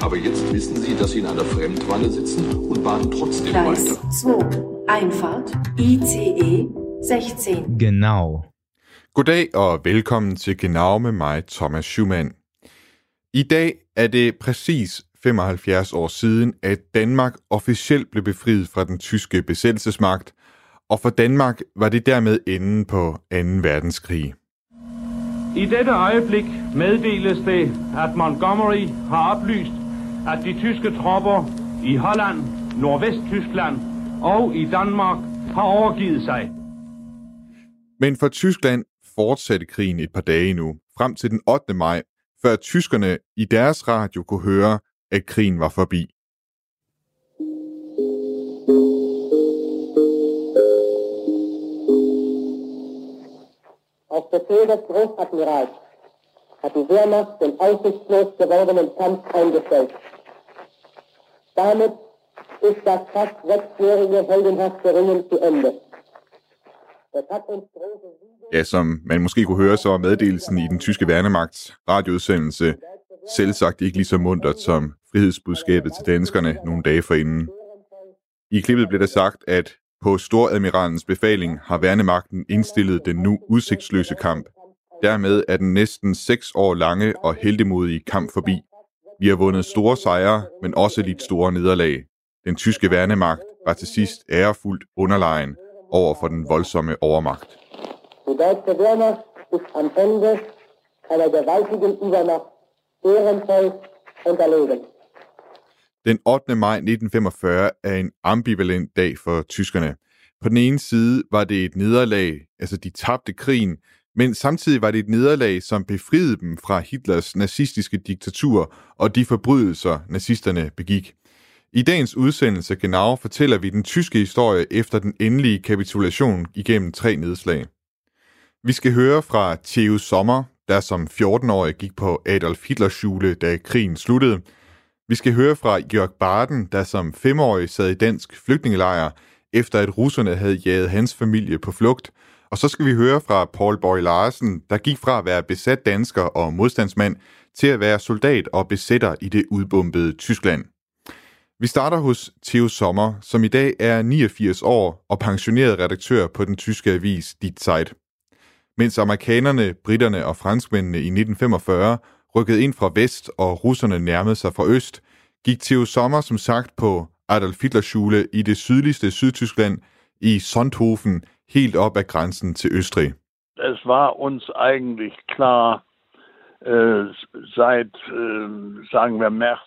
Aber jetzt wissen Sie, dass Sie in einer Fremdwanne sitzen und bahnen trotzdem Gleis weiter. 2. Einfahrt. ICE 16. Genau. Goddag og velkommen til Genau med mig, Thomas Schumann. I dag er det præcis 75 år siden, at Danmark officielt blev befriet fra den tyske besættelsesmagt, og for Danmark var det dermed enden på 2. verdenskrig. I dette øjeblik meddeles det, at Montgomery har oplyst, at de tyske tropper i Holland, Nordvesttyskland og i Danmark har overgivet sig. Men for Tyskland fortsatte krigen et par dage nu, frem til den 8. maj, før tyskerne i deres radio kunne høre, at krigen var forbi. Auf Befehl des Großadmirals hat die Wehrmacht den aussichtslos gewordenen Kampf eingestellt. Damit ist das fast sechsjährige heldenhafte Ringen zu Ende. Es hat uns große Ja, som man måske kunne høre, så var meddelelsen i den tyske værnemagts radioudsendelse selvsagt ikke lige så muntert som frihedsbudskabet til danskerne nogle dage forinden. I klippet blev der sagt, at på Storadmiralens befaling har værnemagten indstillet den nu udsigtsløse kamp. Dermed er den næsten seks år lange og heldemodige kamp forbi. Vi har vundet store sejre, men også lidt store nederlag. Den tyske værnemagt var til sidst ærefuldt underlegen over for den voldsomme overmagt. Die deutsche Wehrmacht ist am Ende einer gewaltigen Übermacht ehrenvoll unterlegen. Den 8. maj 1945 er en ambivalent dag for tyskerne. På den ene side var det et nederlag, altså de tabte krigen, men samtidig var det et nederlag, som befriede dem fra Hitlers nazistiske diktatur og de forbrydelser, nazisterne begik. I dagens udsendelse Genau fortæller vi den tyske historie efter den endelige kapitulation igennem tre nedslag. Vi skal høre fra Theo Sommer, der som 14-årig gik på Adolf Hitlers skole, da krigen sluttede. Vi skal høre fra Jørg Barden, der som 5-årig sad i dansk flygtningelejr, efter at russerne havde jaget hans familie på flugt. Og så skal vi høre fra Paul Boy Larsen, der gik fra at være besat dansker og modstandsmand til at være soldat og besætter i det udbombede Tyskland. Vi starter hos Theo Sommer, som i dag er 89 år og pensioneret redaktør på den tyske avis Die Zeit. Mens amerikanerne, britterne og franskmændene i 1945 rykkede ind fra vest og russerne nærmede sig fra øst, gik Theo Sommer som sagt på Adolf Hitler Schule i det sydligste Sydtyskland i Sonthofen, helt op ad grænsen til Østrig. es war uns eigentlich klar, äh, seit, äh, sagen wir, März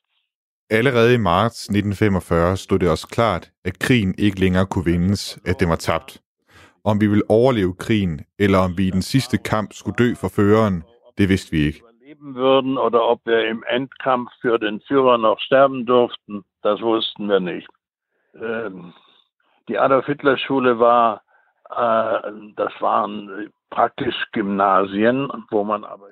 Allerede i marts 1945 stod det også klart, at krigen ikke længere kunne vindes, at den var tabt. Om vi ville overleve krigen, eller om vi i den sidste kamp skulle dø for føreren, det vidste vi ikke. würden oder ob wir im Endkampf für den Führer noch sterben durften, das wussten wir nicht. Ähm, die Adolf-Hitler-Schule war, äh, das waren praktisch Gymnasien, wo man aber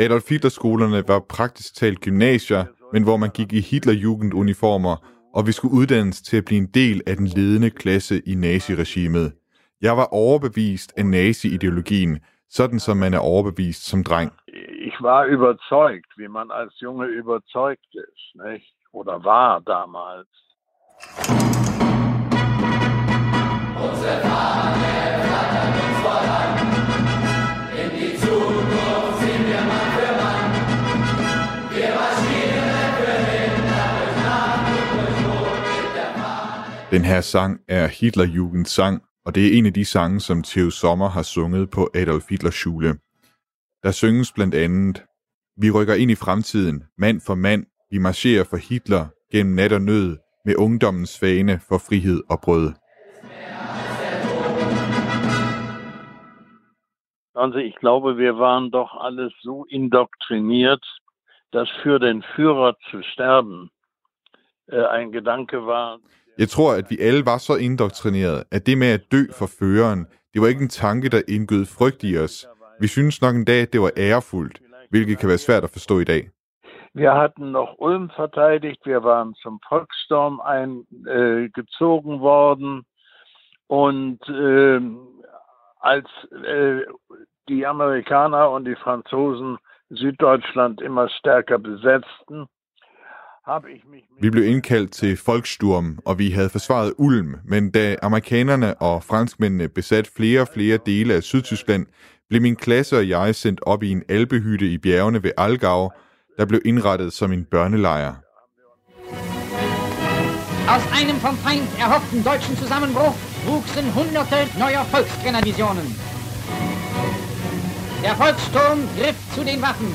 Adolf Hitler-skolerne var praktisk talt gymnasier, men hvor man gik i Hitlerjugend-uniformer, og vi skulle uddannes til at blive en del af den ledende klasse i naziregimet. Jeg var overbevist af nazi-ideologien, sådan som man er overbevist som dreng. ich war überzeugt, wie man als Junge überzeugt ist, nicht? Oder war damals. Den her sang er Hitlerjugends sang, og det er en af de sange, som Theo Sommer har sunget på Adolf Hitler Schule. Der synges blandt andet, vi rykker ind i fremtiden, mand for mand, vi marcherer for Hitler gennem nat og nød, med ungdommens fane for frihed og brød. Also ich glaube, wir waren doch alles so indoktriniert, dass für den Führer zu sterben äh, ein Gedanke war. Jeg tror, at vi alle var så indoktrineret, at det med at dø for føreren, det var ikke en tanke, der indgød frygt i os. Vi synes nok en dag, at det var ærefuldt, hvilket kan være svært at forstå i dag. Wir hatten noch Ulm verteidigt, wir waren zum Volkssturm eingezogen øh, äh, worden und äh, als äh, die Amerikaner und die Franzosen Süddeutschland immer stärker besetzten, vi blev indkaldt til Folksturm, og vi havde forsvaret Ulm, men da amerikanerne og franskmændene besat flere og flere dele af Sydtyskland, blev min klasse og jeg sendt op i en alpehytte i bjergene ved Algau, der blev indrettet som en børnelejr. Aus einem vom Feind erhofften deutschen Zusammenbruch wuchsen hunderte neuer Volksgrenadisionen. Der Volkssturm griff zu den Waffen.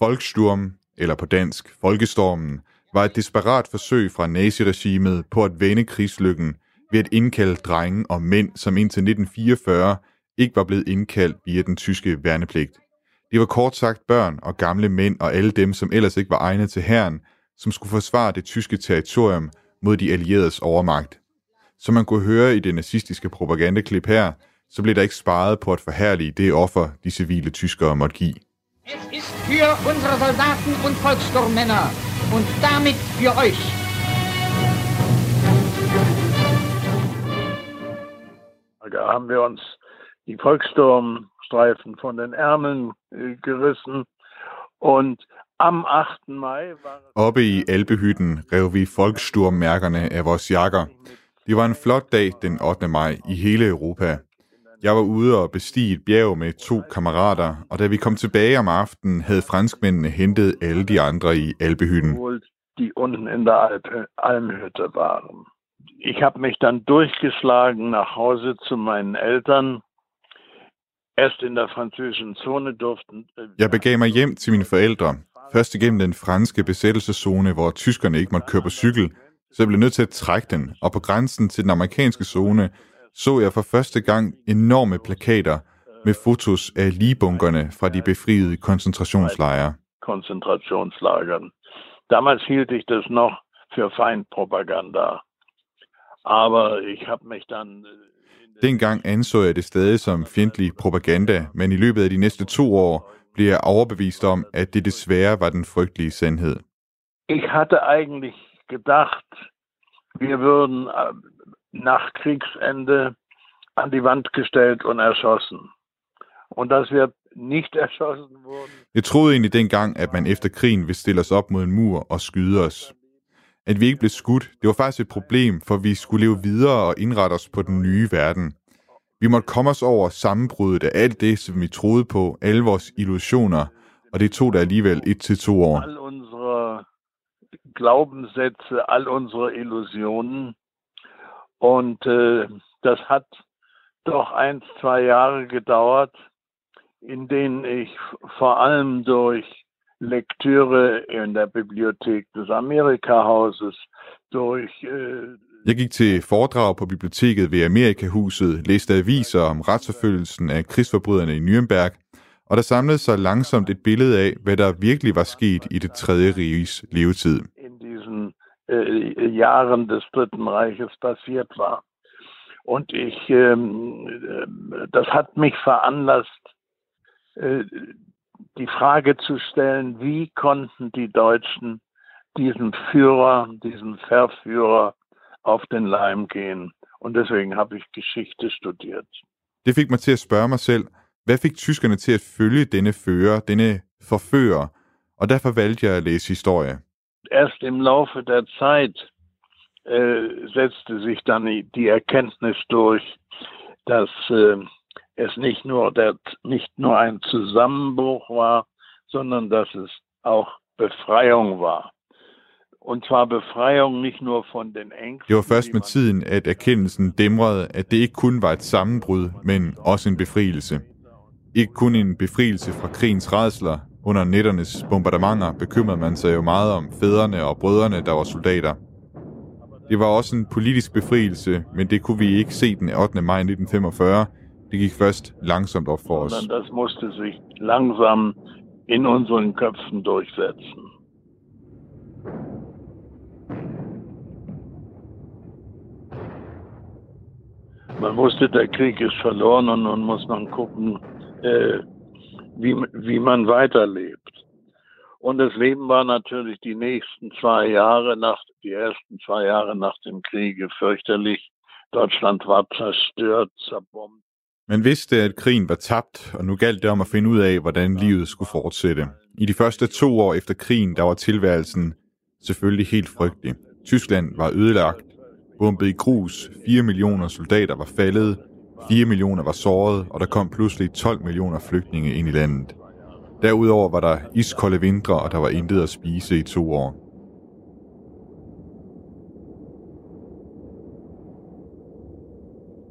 Volkssturm, eller på dansk Folkestormen, var et desperat forsøg fra naziregimet på at vende krigslykken ved at indkalde drenge og mænd, som indtil 1944 ikke var blevet indkaldt via den tyske værnepligt. Det var kort sagt børn og gamle mænd og alle dem, som ellers ikke var egnet til herren, som skulle forsvare det tyske territorium mod de allieredes overmagt. Som man kunne høre i det nazistiske propagandaklip her, så blev der ikke sparet på at forhærlige det offer, de civile tyskere måtte give. Es ist für unsere Soldaten und Volkssturmmänner und damit für euch. Da haben wir uns die Volkssturmstreifen von den Ärmeln äh, gerissen und am 8. Mai var... Oppe i Alpehytten rev vi Volkssturmmærkerne af vores jakker. Det var en flot dag den 8. maj i hele Europa. Jeg var ude og bestige et bjerg med to kammerater, og da vi kom tilbage om aftenen, havde franskmændene hentet alle de andre i Alpehytten. Die unten in der Alpe, Almhütte waren. Ich habe mich dann durchgeschlagen nach Hause zu meinen Eltern. Erst in der französischen Zone durften... Äh, Jeg begav mig hjem til mine forældre. Først igennem den franske besættelseszone, hvor tyskerne ikke måtte køre på cykel, så jeg blev nødt til at trække den, og på grænsen til den amerikanske zone så jeg for første gang enorme plakater med fotos af ligebunkerne fra de befriede koncentrationslejre. Konzentrationslagern. Damals hielt ich das noch für Feindpropaganda. Aber ich habe mich dann äh, Dengang anså jeg det stadig som fjendtlig propaganda, men i løbet af de næste to år blev jeg overbevist om, at det desværre var den frygtelige sandhed. Ich hatte eigentlich gedacht, wir würden äh, nach Kriegsende an die Wand gestellt und erschossen. Und dass wir nicht erschossen wurden. Jeg troede egentlig dengang, at man efter krigen ville stille os op mod en mur og skyde os. At vi ikke blev skudt, det var faktisk et problem, for vi skulle leve videre og indrette os på den nye verden. Vi måtte komme os over sammenbruddet af alt det, som vi troede på, alle vores illusioner, og det tog der alligevel et til to år. All unsere Glaubenssätze, all unsere Illusionen, Und äh, das hat doch ein, zwei Jahre gedauert, in denen ich vor allem durch Lektüre in der Bibliothek des Amerikahauses, durch... Äh, jeg gik til foredrag på biblioteket ved Amerikahuset, læste aviser om retsforfølgelsen af krigsforbryderne i Nürnberg, og der samlede sig langsomt et billede af, hvad der virkelig var sket i det tredje riges levetid. Diesen äh, Jahren des Dritten Reiches passiert war. Und ich, ähm, äh, das hat mich veranlasst, äh, die Frage zu stellen, wie konnten die Deutschen diesen Führer, diesen Verführer auf den Leim gehen? Und deswegen habe ich Geschichte studiert. Det fik mig til at spørge mig selv, hvad fik tyskerne til at følge denne fører, denne forfører? Og derfor valgte jeg at læse historie. Erst im Laufe der Zeit äh, setzte sich dann die Erkenntnis durch, dass äh, es nicht nur, der, nicht nur ein Zusammenbruch war, sondern dass es auch Befreiung war. Und zwar Befreiung nicht nur von den Ängsten. Det var først med tiden, at erkendelsen dæmrede, at det ikke kun var et sammenbrud, men også en befrielse. Ikke kun en befrielse fra krigens redsler, Under nætternes bombardementer bekymrede man sig jo meget om fædrene og brødrene, der var soldater. Det var også en politisk befrielse, men det kunne vi ikke se den 8. maj 1945. Det gik først langsomt op for os. Men das musste sig langsam in unseren Köpfen durchsetzen. Man wusste, der Krieg ist verloren und man muss dann gucken, äh, øh, wie, wie man weiterlebt. Und das Leben war natürlich die nächsten zwei Jahre nach, die ersten zwei Jahre nach dem Kriege fürchterlich. Deutschland var zerstört, zerbombt. Man vidste, at krigen var tabt, og nu galt det om at finde ud af, hvordan livet skulle fortsætte. I de første to år efter krigen, der var tilværelsen selvfølgelig helt frygtelig. Tyskland var ødelagt, bombet i grus, 4 millioner soldater var faldet, 4 millioner var såret, og der kom pludselig 12 millioner flygtninge ind i landet. Derudover var der iskolde vintre, og der var intet at spise i to år.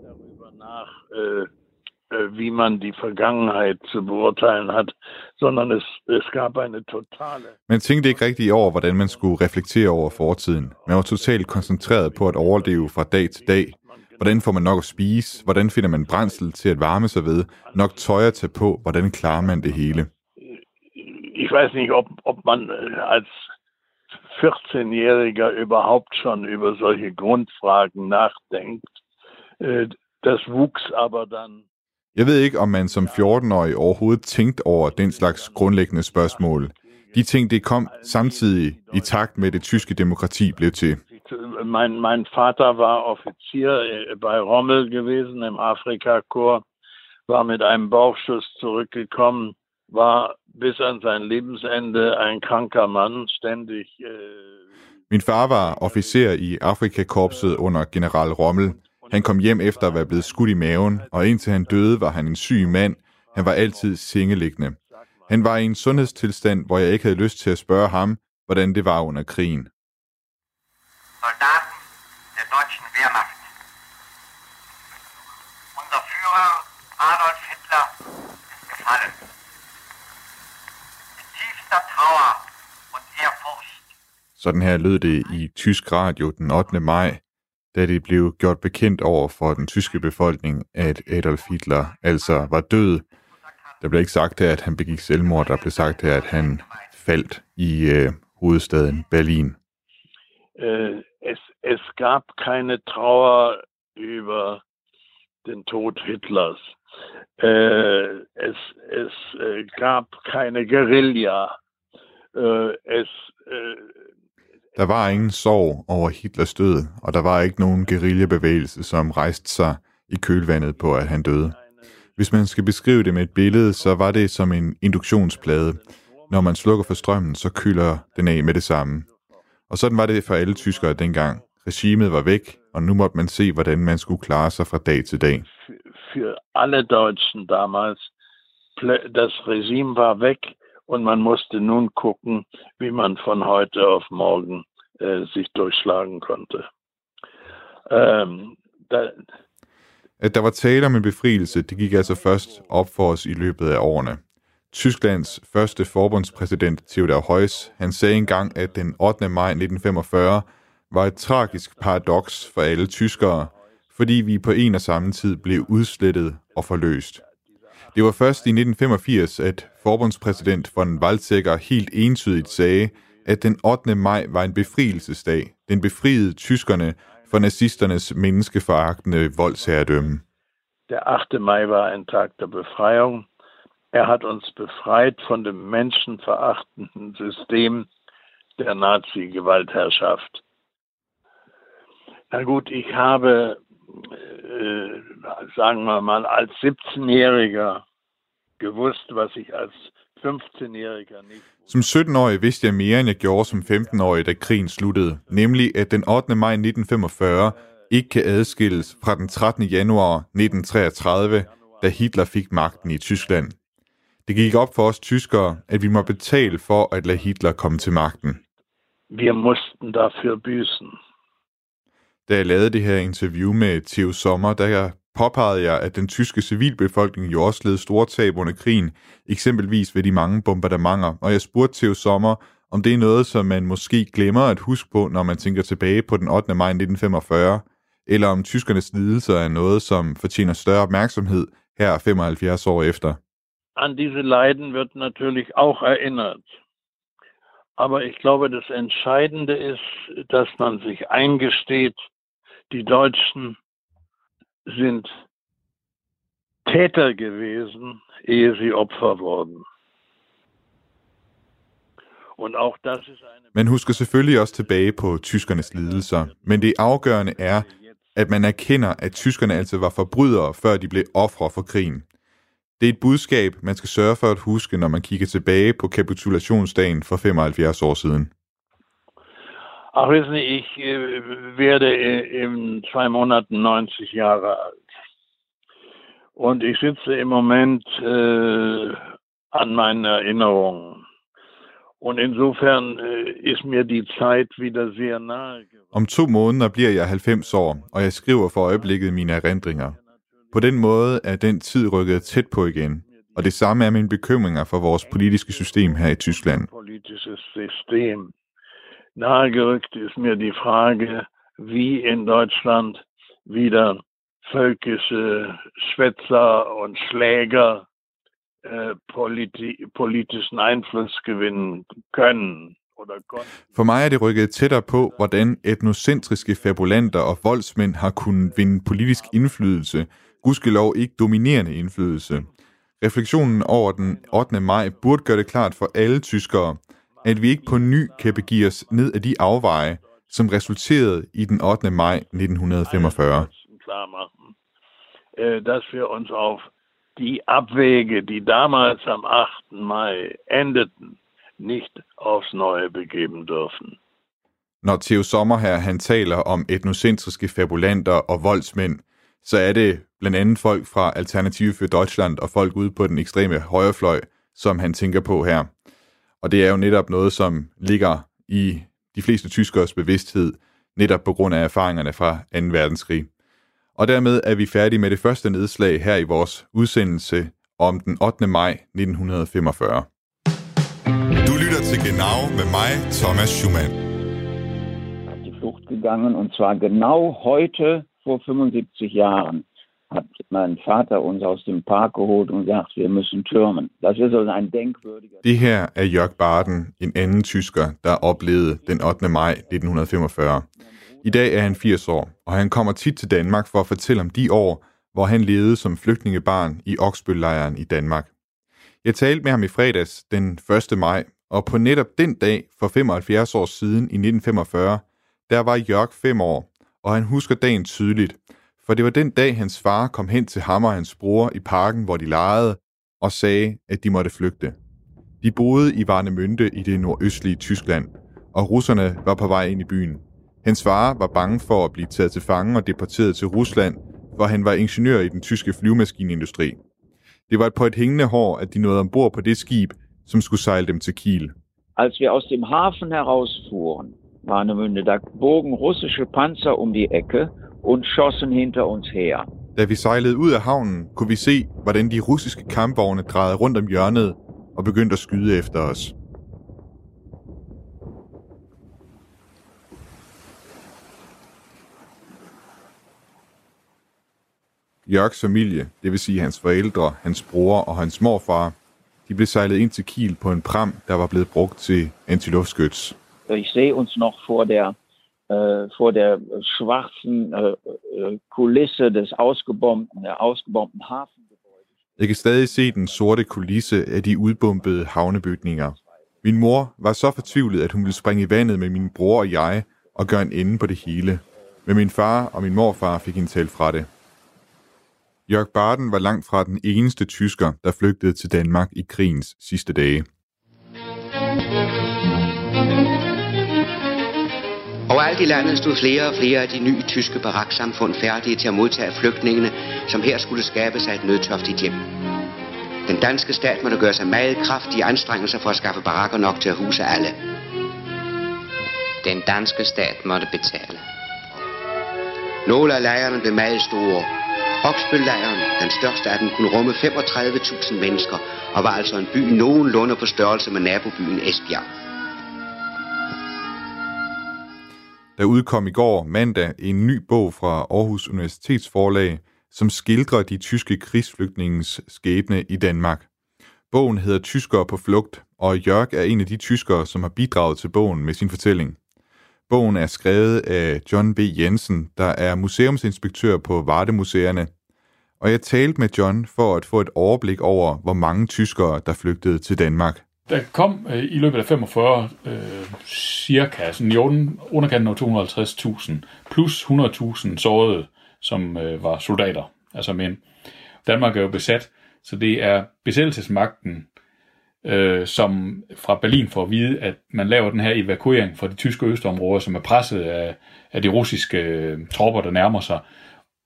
Darüber nach, äh, äh, wie man die Vergangenheit zu beurteilen hat, sondern es, es gab eine totale. Man tænkte ikke rigtig over, hvordan man skulle reflektere over fortiden. Man var totalt koncentreret på at overleve fra dag til dag. Hvordan får man nok at spise? Hvordan finder man brændsel til at varme sig ved? Nok tøj at tage på? Hvordan klarer man det hele? Ich weiß nicht, ob, ob man als 14-Jähriger überhaupt schon über solche Grundfragen nachdenkt. Äh, Das wuchs aber dann. Jeg ved ikke, om man som 14-årig overhovedet tænkte over den slags grundlæggende spørgsmål. De ting, det kom samtidig i takt med, at det tyske demokrati blev til. Mein, mein Vater war Offizier äh, bei Rommel gewesen im Afrikakorps, war mit einem Bauchschuss zurückgekommen, war bis an sein Lebensende ein kranker Mann, ständig. Äh Min far var officer i Afrikakorpset under general Rommel. Han kom hjem efter at være blevet skudt i maven, og indtil han døde, var han en syg mand. Han var altid sengeliggende. Han var i en sundhedstilstand, hvor jeg ikke havde lyst til at spørge ham, hvordan det var under krigen. Soldaten der deutschen Wehrmacht. Unser Führer Adolf Hitler ist gefallen. Mit tiefster Trauer und Ehrfurcht. Sådan her lød det i tysk radio den 8. maj, da det blev gjort bekendt over for den tyske befolkning, at Adolf Hitler altså var død. Der blev ikke sagt her, at han begik selvmord, der blev sagt her, at han faldt i øh, hovedstaden Berlin. Äh, es, es gab keine Trauer über den Tod Hitlers. Äh, es es äh, gab keine Guerilla. Äh, es, äh, Der var ingen sorg over Hitlers død, og der var ikke nogen guerillabevægelse, som rejste sig i kølvandet på, at han døde. Hvis man skal beskrive det med et billede, så var det som en induktionsplade. Når man slukker for strømmen, så kylder den af med det samme. Og sådan var det for alle tyskere dengang. Regimet var væk, og nu måtte man se, hvordan man skulle klare sig fra dag til dag. für alle Deutschen damals, das Regime war weg und man musste nun gucken, wie man von heute auf morgen äh, sich durchschlagen konnte. Ähm, da, At der var tale om en befrielse, det gik altså først op for os i løbet af årene. Tysklands første forbundspræsident Theodor Heuss, han sagde engang, at den 8. maj 1945 var et tragisk paradoks for alle tyskere, fordi vi på en og samme tid blev udslettet og forløst. Det var først i 1985, at forbundspræsident von Weizsäcker helt entydigt sagde, at den 8. maj var en befrielsesdag. Den befriede tyskerne for nazisternes menneskeforagtende voldsherredømme. der 8. maj var en Tag der Befreiung. Er hat uns befreit von dem menschenverachtenden System der Nazi-Gewaltherrschaft. Na gut, ich habe, äh, sagen wir mal, als 17-Jähriger gewusst, was ich als 15-Jähriger nicht Som 17-årig vidste jeg mere, end jeg gjorde som 15-årig, da krigen sluttede. Nemlig, at den 8. maj 1945 ikke kan adskilles fra den 13. januar 1933, da Hitler fik magten i Tyskland. Det gik op for os tyskere, at vi må betale for at lade Hitler komme til magten. Wir mussten dafür büßen. Da jeg lavede det her interview med Theo Sommer, der påpegede jeg, at den tyske civilbefolkning jo også led store tab under krigen, eksempelvis ved de mange bombardementer, og jeg spurgte Theo Sommer, om det er noget, som man måske glemmer at huske på, når man tænker tilbage på den 8. maj 1945, eller om tyskernes lidelser er noget, som fortjener større opmærksomhed her 75 år efter. An diese Leiden wird natürlich auch erinnert. Aber ich glaube, das Entscheidende ist, dass man sich eingesteht, die Deutschen sind Täter gewesen, ehe sie Opfer wurden. Und auch das Man husker selvfølgelig også tilbage på tyskernes lidelser, men det afgørende er, at man erkender, at tyskerne altså var forbrydere, før de blev ofre for krigen. Det er et budskab, man skal sørge for at huske, når man kigger tilbage på kapitulationsdagen for 75 år siden. Ach, wissen Sie, ich äh, werde äh, in zwei Monaten 90 Jahre alt. Und ich sitze im Moment äh, an meinen Erinnerungen. Und insofern äh, ist mir die Zeit wieder sehr nahe geworden. Om to måneder bliver jeg 90 år, og jeg skriver for øjeblikket mine erindringer. På den måde er den tid rykket tæt på igen, og det samme er mine bekymringer for vores politiske system her i Tyskland. Politisches System. Nahegerückt ist mir die Frage, wie in Deutschland wieder völkische Schwätzer und Schläger äh, politi politischen Einfluss gewinnen können. For mig er det rykket tættere på, hvordan etnocentriske fabulanter og voldsmænd har kunnet vinde politisk indflydelse, gudskelov ikke dominerende indflydelse. Refleksionen over den 8. maj burde gøre det klart for alle tyskere, at vi ikke på ny kan begive os ned ad de afveje, som resulterede i den 8. maj 1945. klar machen, äh, dass wir uns auf die Abwege, die damals am 8. Mai endeten, nicht aufs Neue begeben dürfen. Når Theo Sommer her han taler om etnocentriske fabulanter og voldsmænd, så er det blandt andet folk fra Alternative for Deutschland og folk ude på den ekstreme højrefløj, som han tænker på her. Og det er jo netop noget, som ligger i de fleste tyskers bevidsthed, netop på grund af erfaringerne fra 2. verdenskrig. Og dermed er vi færdige med det første nedslag her i vores udsendelse om den 8. maj 1945. Du lytter til Genau med mig, Thomas Schumann. die Flucht gegangen und zwar genau heute vor 75 Jahren hat mein Vater uns aus dem Park geholt und sagt, wir müssen türmen. Das ist also ein denkwürdiger... Det her er Jørg Barden, en anden tysker, der oplevede den 8. maj 1945. I dag er han 80 år, og han kommer tit til Danmark for at fortælle om de år, hvor han levede som flygtningebarn i Oksbøllejren i Danmark. Jeg talte med ham i fredags den 1. maj, og på netop den dag for 75 år siden i 1945, der var Jørg 5 år, og han husker dagen tydeligt, for det var den dag, hans far kom hen til ham og hans bror i parken, hvor de legede, og sagde, at de måtte flygte. De boede i Varnemünde i det nordøstlige Tyskland, og russerne var på vej ind i byen. Hans far var bange for at blive taget til fange og deporteret til Rusland, hvor han var ingeniør i den tyske flyvemaskinindustri. Det var på et hængende hår, at de nåede ombord på det skib, som skulle sejle dem til Kiel. Als wir aus dem Hafen herausfuhren, Warnemünde, da bogen russische Panzer um die Ecke und schossen hinter uns her. Da vi sejlede ud af havnen, kunne vi se, hvordan de russiske kampvogne drejede rundt om hjørnet og begyndte at skyde efter os. Jørgs familie, det vil sige hans forældre, hans bror og hans morfar, de blev sejlet ind til Kiel på en pram, der var blevet brugt til antiluftskyts. Eh, ich sehe uns noch vor der, eh, äh, vor der schwarzen äh, eh, Kulisse des ausgebombten, der ausgebombten Hafen. Jeg kan stadig se den sorte kulisse af de udbombede havnebygninger. Min mor var så fortvivlet, at hun ville springe i vandet med min bror og jeg og gøre en ende på det hele. Men min far og min morfar fik en talt fra det. Jörg Barden var langt fra den eneste tysker, der flygtede til Danmark i krigens sidste dage. Overalt i landet stod flere og flere af de nye tyske baraksamfund færdige til at modtage flygtningene, som her skulle skabe sig et nødtørftigt hjem. Den danske stat måtte gøre sig meget kraftige anstrengelser for at skaffe barakker nok til at huse alle. Den danske stat måtte betale. Nogle af lejrene blev meget store. Oksbøllejren, den største af dem, kunne rumme 35.000 mennesker, og var altså en by nogenlunde på størrelse med nabobyen Esbjerg. Der udkom i går mandag en ny bog fra Aarhus Universitets forlag, som skildrer de tyske krigsflygtningens skæbne i Danmark. Bogen hedder Tyskere på flugt, og Jørg er en af de tyskere, som har bidraget til bogen med sin fortælling. Bogen er skrevet af John B. Jensen, der er museumsinspektør på Vardemuseerne. Og jeg talte med John for at få et overblik over, hvor mange tyskere, der flygtede til Danmark. Der kom øh, i løbet af 45 øh, cirka sådan i underkanten af 250.000 plus 100.000 sårede, som øh, var soldater, altså mænd. Danmark er jo besat, så det er besættelsesmagten, øh, som fra Berlin får at vide, at man laver den her evakuering fra de tyske østområder, som er presset af, af de russiske øh, tropper, der nærmer sig.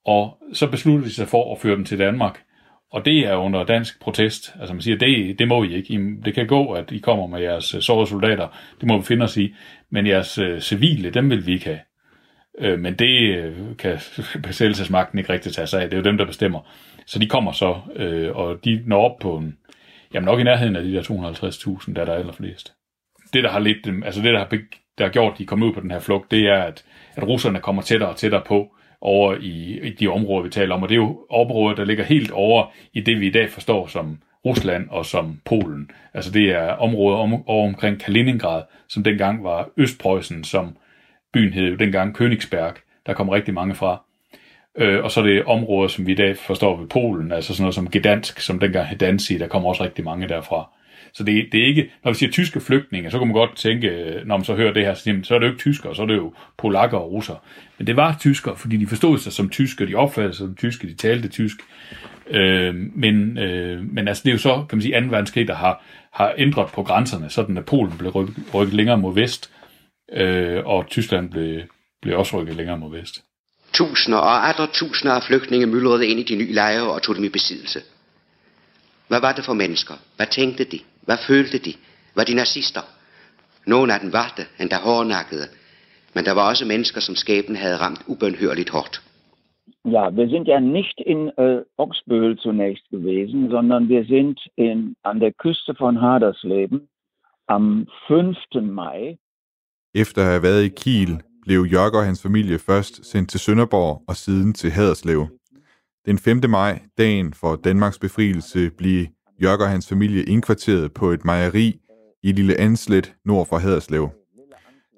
Og så beslutter de sig for at føre dem til Danmark. Og det er under dansk protest. Altså man siger, det, det må I ikke. I, det kan gå, at I kommer med jeres øh, sårede soldater. Det må vi finde os i. Men jeres øh, civile, dem vil vi ikke have. Øh, men det øh, kan besættelsesmagten ikke rigtig tage sig af. Det er jo dem, der bestemmer. Så de kommer så, øh, og de når op på en, jamen nok i nærheden af de der 250.000, der er der allerflest. Det, der har lidt, altså det, der har, der har gjort, at de kommer ud på den her flugt, det er, at, at russerne kommer tættere og tættere på over i, i de områder, vi taler om. Og det er jo områder, der ligger helt over i det, vi i dag forstår som Rusland og som Polen. Altså det er områder om, over omkring Kaliningrad, som dengang var Østpreussen, som byen hed jo dengang Königsberg. Der kom rigtig mange fra. Øh, og så er det områder, som vi i dag forstår ved Polen, altså sådan noget som Gdansk, som dengang hed Danzig, der kommer også rigtig mange derfra. Så det, det er ikke, når vi siger tyske flygtninge, så kan man godt tænke, øh, når man så hører det her, så, jamen, så er det jo ikke tyskere, så er det jo polakker og russer. Men det var tyskere, fordi de forstod sig som tyske, de opfattede sig som tyske, de talte tysk. Øh, men, øh, men altså, det er jo så, kan man sige, 2. verdenskrig, der har, har ændret på grænserne, sådan at Polen blev rykket, rykket længere mod vest, øh, og Tyskland blev, blev også rykket længere mod vest. Tusinder og andre tusinder af flygtninge myldrede ind i de nye lejre og tog dem i besiddelse. Hvad var det for mennesker? Hvad tænkte de? Hvad følte de? Var de nazister? Nogle af dem var det, endda hårdnakkede. Men der var også mennesker, som skæbnen havde ramt ubønhørligt hårdt. Ja, wir sind ja nicht in äh, Oxböhl zunächst gewesen, sondern wir sind in, an der Küste von Hadersleben am 5. Mai. Efter at have været i Kiel, blev Jørg og hans familie først sendt til Sønderborg og siden til Haderslev. Den 5. maj, dagen for Danmarks befrielse, blev Jørg og hans familie indkvarteret på et mejeri i Lille Anslet nord for Haderslev.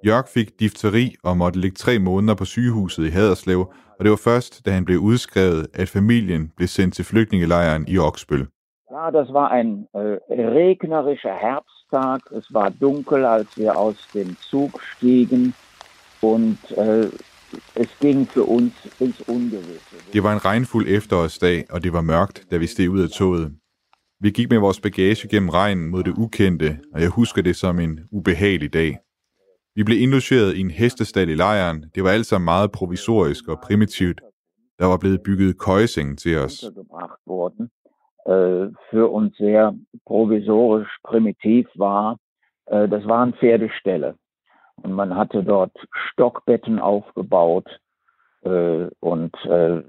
Jørg fik difteri og måtte ligge tre måneder på sygehuset i Haderslev, og det var først, da han blev udskrevet, at familien blev sendt til flygtningelejren i Oksbøl. Ja, das war ein äh, regnerischer Herbsttag. Es war dunkel, als wir aus dem Zug stiegen. Und äh, es ging für uns ins Ungewisse. Det var en regnfuld efterårsdag, og det var mørkt, da vi steg ud af toget. Vi gik med vores bagage gennem regnen mod det ukendte, og jeg husker det som en ubehagelig dag. Vi blev indlogeret i en hestestald i lejren. Det var alt sammen meget provisorisk og primitivt. Der var blevet bygget køjeseng til os. Øh, äh, für uns sehr provisorisch primitiv war, äh, das war en Pferdestelle. Und man hatte dort Stockbetten aufgebaut. Äh, øh, und äh, øh,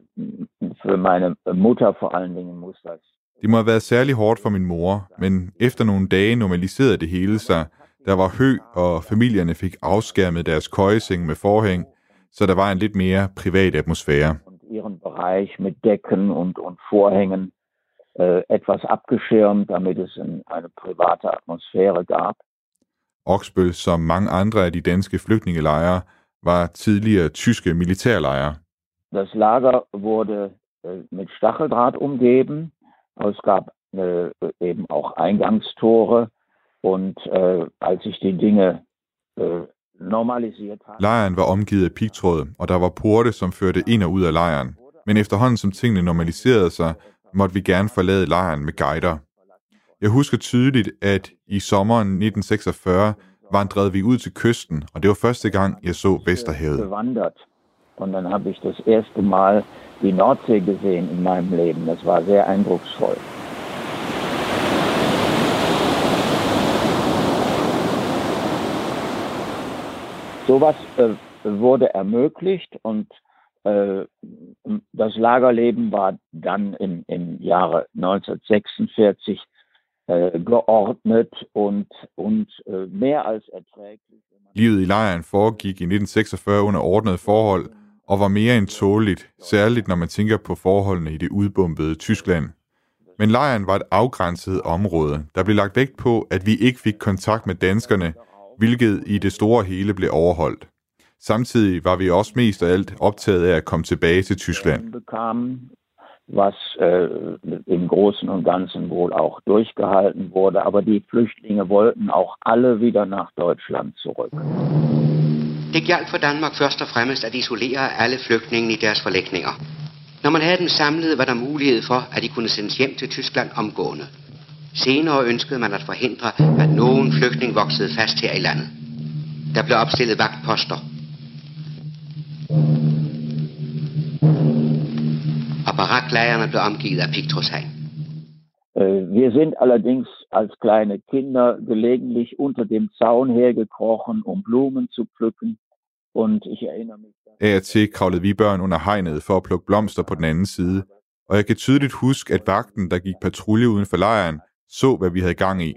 für meine Mutter vor allen Dingen muss das. Det må have været særlig hårdt for min mor, men efter nogle dage normaliserede det hele sig. Der var hø, og familierne fik afskærmet deres køjeseng med forhæng, så der var en lidt mere privat atmosfære. Ihren Bereich mit Decken und, und Vorhängen äh, etwas abgeschirmt, damit es ein, eine private Atmosphäre gab. Oksbøl, som mange andre af de danske flygtningelejre, var tidligere tyske militærlejre. Das Lager wurde äh, mit Stacheldraht umgeben. Es gab äh, eben auch Eingangstore. Und äh, als sich die Dinge äh, normalisiert haben... Lejren var omgivet af pigtråd, og der var porte, som førte ind og ud af lejren. Men efterhånden som tingene normaliserede sig, måtte vi gerne forlade lejren med guider. Jeg husker tydeligt, at i sommeren 1946 vandrede vi ud til kysten, og det var første gang, jeg så Vesterhavet. Und dann habe ich das erste Mal die Nordsee gesehen in meinem Leben. Das war sehr eindrucksvoll. Sowas äh, wurde ermöglicht und äh, das Lagerleben war dann im, im Jahre 1946 äh, geordnet und, und äh, mehr als erträglich. Livet i lejren foregik i 1946 under ordnede forhold og var mere end tåligt, særligt når man tænker på forholdene i det udbombede Tyskland. Men lejren var et afgrænset område. Der blev lagt vægt på, at vi ikke fik kontakt med danskerne, hvilket i det store hele blev overholdt. Samtidig var vi også mest af alt optaget af at komme tilbage til Tyskland. was äh, im Großen und Ganzen wohl auch durchgehalten wurde. Aber die Flüchtlinge wollten auch alle wieder nach Deutschland zurück. Det galt for Danmark først og fremmest at isolere alle flygtningene i deres forlægninger. Når man havde dem samlet, var der mulighed for, at de kunne sendes hjem til Tyskland omgående. Senere ønskede man at forhindre, at nogen flygtning voksede fast her i landet. Der blev opstillet vagtposter. Og baraklejerne blev omgivet af pigtrådshegn. Äh, Wir sind allerdings als kleine Kinder gelegentlich unter dem Zaun hergekrochen, um Blumen zu pflücken. Und ich erinnere mich, Af og til kravlede vi børn under hegnet for at plukke blomster på den anden side, og jeg kan tydeligt huske, at vagten, der gik patrulje uden for lejren, så, hvad vi havde gang i.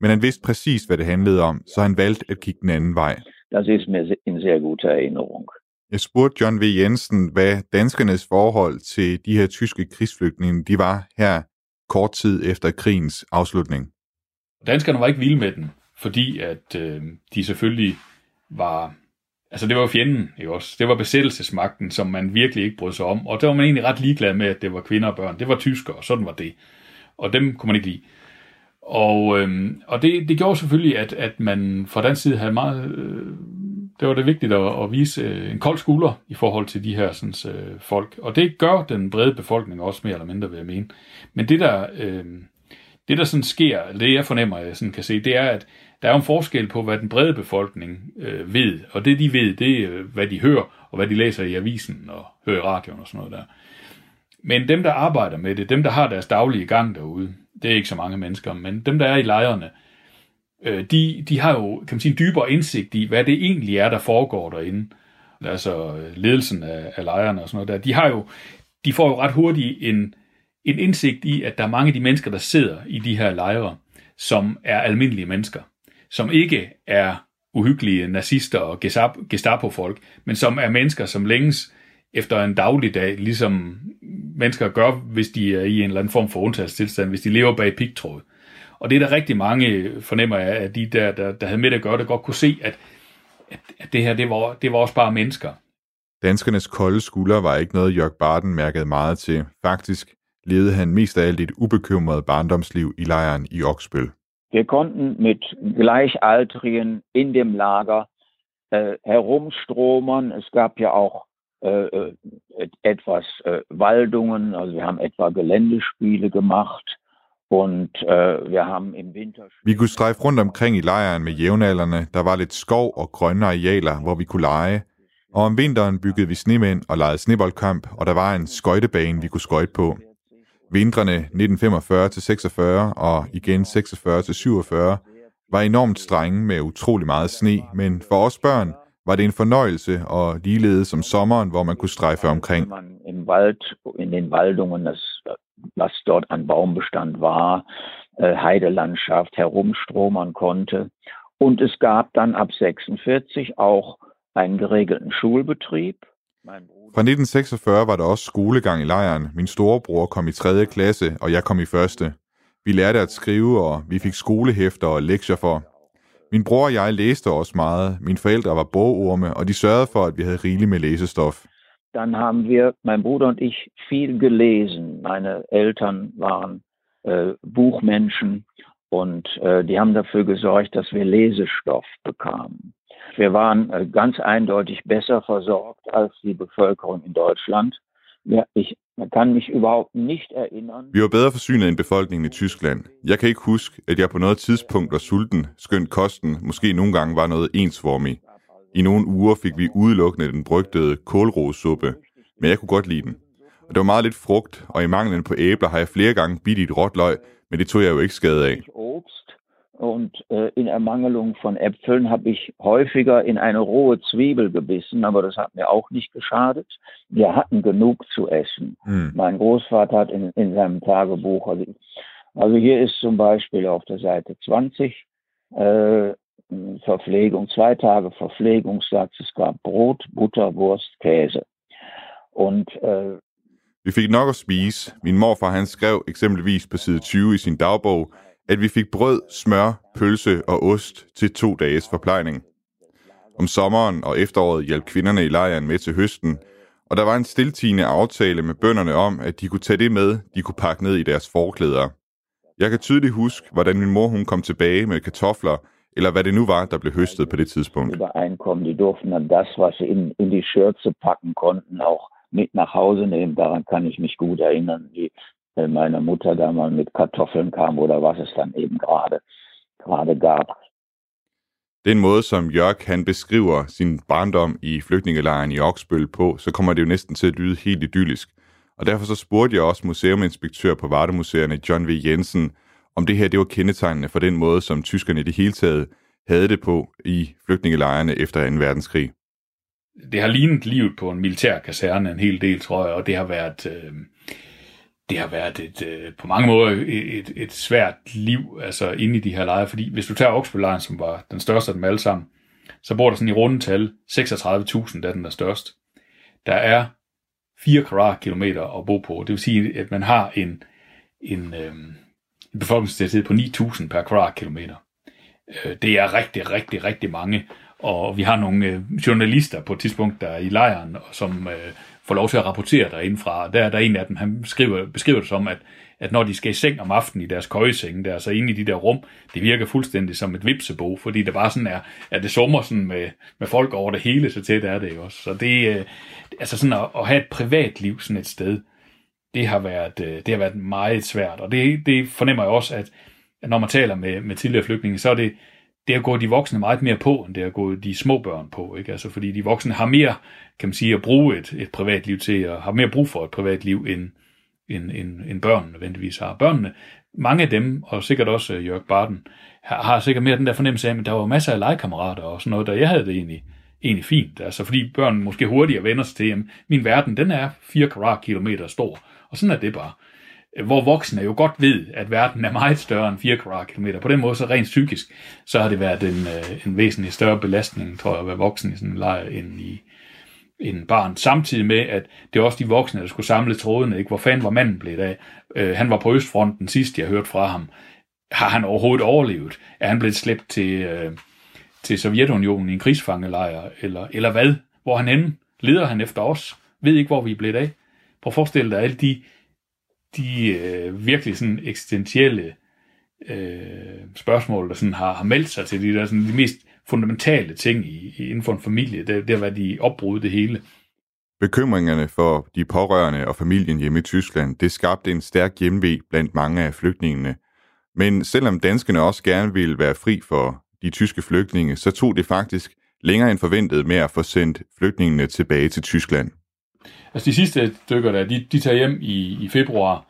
Men han vidste præcis, hvad det handlede om, så han valgte at kigge den anden vej. das ist mir in sehr guter Erinnerung. Jeg spurgte John V. Jensen, hvad danskernes forhold til de her tyske krigsflygtninge, de var her kort tid efter krigens afslutning. Danskerne var ikke vilde med den, fordi at øh, de selvfølgelig var... Altså det var jo fjenden, ikke også? Det var besættelsesmagten, som man virkelig ikke brød sig om. Og der var man egentlig ret ligeglad med, at det var kvinder og børn. Det var tyskere, og sådan var det. Og dem kunne man ikke lide. Og, øhm, og det, det gjorde selvfølgelig, at, at man fra den side havde meget... Øh, det var det vigtigt at, at vise øh, en kold skulder i forhold til de her sådan, øh, folk. Og det gør den brede befolkning også mere eller mindre, vil jeg mene. Men det der, øh, det der sådan sker, eller det jeg fornemmer, jeg sådan kan se, det er, at der er en forskel på, hvad den brede befolkning øh, ved. Og det de ved, det er, øh, hvad de hører, og hvad de læser i avisen og hører i radioen og sådan noget der. Men dem, der arbejder med det, dem, der har deres daglige gang derude, det er ikke så mange mennesker, men dem, der er i lejrene, øh, de, de har jo, kan man sige, en dybere indsigt i, hvad det egentlig er, der foregår derinde. Altså øh, ledelsen af, af lejrene og sådan noget der. De har jo, de får jo ret hurtigt en, en indsigt i, at der er mange af de mennesker, der sidder i de her lejre, som er almindelige mennesker. Som ikke er uhyggelige nazister og Gestapo- Gestapo-folk, men som er mennesker, som længes efter en dagligdag, ligesom mennesker gør, hvis de er i en eller anden form for undtagelsestilstand, hvis de lever bag pigtråd. Og det er der rigtig mange, fornemmer jeg, at de der, der, der havde med det at gøre, der godt kunne se, at, at, at det her, det var, det var også bare mennesker. Danskernes kolde skulder var ikke noget, Jørg Barden mærkede meget til. Faktisk levede han mest af alt et ubekymret barndomsliv i lejren i Oksbøl. Wir konnten mit Gleichaltrigen in dem Lager äh, herumstromern. Es gab ja auch Äh, äh, etwas äh, Waldungen, also wir haben etwa Geländespiele gemacht und äh, wir haben im Winter Vi kunne strejfe rundt omkring i lejren med jævnaldrende. Der var lidt skov og grønne arealer, hvor vi kunne lege. Og om vinteren byggede vi snemænd og legede sneboldkamp, og der var en skøjtebane, vi kunne skøjte på. Vintrene 1945-46 og igen 46-47 var enormt strenge med utrolig meget sne, men for os børn var det en fornøjelse og ligeledes om sommeren, hvor man kunne strejfe omkring. man im Wald, in den Waldungen, das, was dort an Baumbestand war, äh, Heidelandschaft herumstromern konnte. Und es gab dann ab 46 auch einen geregelten Schulbetrieb. Fra 1946 var der også skolegang i lejren. Min storebror kom i 3. klasse, og jeg kom i første. Vi lærte at skrive, og vi fik skolehæfter og lektier for. Min bror og jeg læste også meget. Mine forældre var bogorme, og de sørgede for, at vi havde rigeligt med læsestof. Dann haben wir, mein Bruder und ich, viel gelesen. Meine Eltern waren äh, Buchmenschen und äh, die haben dafür gesorgt, dass wir Lesestoff bekamen. Wir waren äh, ganz eindeutig besser versorgt als die Bevölkerung in Deutschland. Ja, ich man kann mich überhaupt nicht erinnern. Vi var bedre forsynet end befolkningen i Tyskland. Jeg kan ikke huske, at jeg på noget tidspunkt var sulten, skønt kosten måske nogle gange var noget ensformig. I nogle uger fik vi udelukkende den brygtede kålrosuppe, men jeg kunne godt lide den. Og det var meget lidt frugt, og i manglen på æbler har jeg flere gange bidt i et råt løg, men det tog jeg jo ikke skade af. Obst und äh, in Ermangelung von Äpfeln habe ich häufiger in eine rohe Zwiebel gebissen, aber das hat mir auch nicht geschadet. Wir hatten genug zu essen. Hm. Mein Großvater hat in, in seinem Tagebuch, also, also hier ist zum Beispiel auf der Seite 20 äh, Verpflegung, zwei Tage Verpflegungssatz. Es gab Brot, Butter, Wurst, Käse. Und äh, Vi fik nok at spise. Min morfar han skrev eksempelvis på side 20 i sin dagbog, at vi fik brød, smør, pølse og ost til to dages forplejning. Om sommeren og efteråret hjalp kvinderne i lejren med til høsten, og der var en stiltigende aftale med bønderne om, at de kunne tage det med, de kunne pakke ned i deres forklæder. Jeg kan tydeligt huske, hvordan min mor hun kom tilbage med kartofler, eller hvad det nu var, der blev høstet på det tidspunkt. Übereinkommen, die durften dann das, was sie in, in die Schürze packen konnten, auch mit nach Hause nehmen. Daran kann ich mich gut erinnern, wie äh, meine Mutter da mal mit Kartoffeln kam oder was es dann eben gerade gerade gab. Den måde, som Jørg han beskriver sin barndom i flygtningelejren i Oksbøl på, så kommer det jo næsten til at lyde helt idyllisk. Og derfor så spurgte jeg også museuminspektør på Vardemuseerne, John V. Jensen, om det her det var kendetegnende for den måde, som tyskerne i det hele taget havde det på i flygtningelejrene efter 2. verdenskrig. Det har lignet livet på en militær kaserne en hel del, tror jeg, og det har været, øh, det har været et, øh, på mange måder et, et, et svært liv altså inde i de her lejre, fordi hvis du tager Oksbølejren, som var den største af dem alle sammen, så bor der sådan i rundetal 36.000, der er den der størst. Der er 4 kvadratkilometer at bo på. Det vil sige, at man har en, en, øh, en befolkningstæthed på 9.000 per kvadratkilometer. Øh, det er rigtig, rigtig, rigtig mange. Og vi har nogle øh, journalister på et tidspunkt, der er i lejren, som øh, får lov til at rapportere derindefra. Der, der er en af dem, han skriver, beskriver det som, at, at når de skal i seng om aftenen i deres køjeseng, der så inde i de der rum, det virker fuldstændig som et vipsebo, fordi det bare sådan er, at det summer sådan med, med folk over det hele, så tæt er det også. Så det, øh, altså sådan at, at have et privatliv sådan et sted, det har været, øh, det har været meget svært. Og det, det fornemmer jeg også, at, at når man taler med, med tidligere flygtninge, så er det, det har gået de voksne meget mere på, end det har gået de små børn på. Ikke? Altså, fordi de voksne har mere, kan man sige, at bruge et, et privatliv til, og har mere brug for et privatliv, end, end, end, end børnene nødvendigvis har. Børnene, mange af dem, og sikkert også øh, uh, Jørg Barden, har, har sikkert mere den der fornemmelse af, at der var masser af legekammerater og sådan noget, der jeg havde det egentlig, egentlig fint. Altså fordi børn måske hurtigere vender sig til, at min verden, den er 4 kvadratkilometer stor, og sådan er det bare Øh, hvor voksne jo godt ved, at verden er meget større end 4 kvadratkilometer. På den måde, så rent psykisk, så har det været en, øh, en væsentlig større belastning, tror jeg, at være voksen i sådan en lejr, end i en barn. Samtidig med, at det er også de voksne, der skulle samle trådene. Ikke? Hvor fanden var manden blevet af? Øh, han var på Østfronten sidst, jeg hørte fra ham. Har han overhovedet overlevet? Er han blevet slæbt til, øh, til Sovjetunionen i en krigsfangelejr? Eller, eller hvad? Hvor han henne? Leder han efter os? Ved ikke, hvor vi er blevet af? Prøv at forestille dig alle de de øh, virkelig sådan eksistentielle øh, spørgsmål, der sådan har, har meldt sig til de der sådan, de mest fundamentale ting i, i, inden for en familie. Det, det har været de opbrud det hele. Bekymringerne for de pårørende og familien hjemme i Tyskland, det skabte en stærk hjemve blandt mange af flygtningene. Men selvom danskerne også gerne ville være fri for de tyske flygtninge, så tog det faktisk længere end forventet med at få sendt flygtningene tilbage til Tyskland. Altså de sidste stykker der, de, de tager hjem i, i februar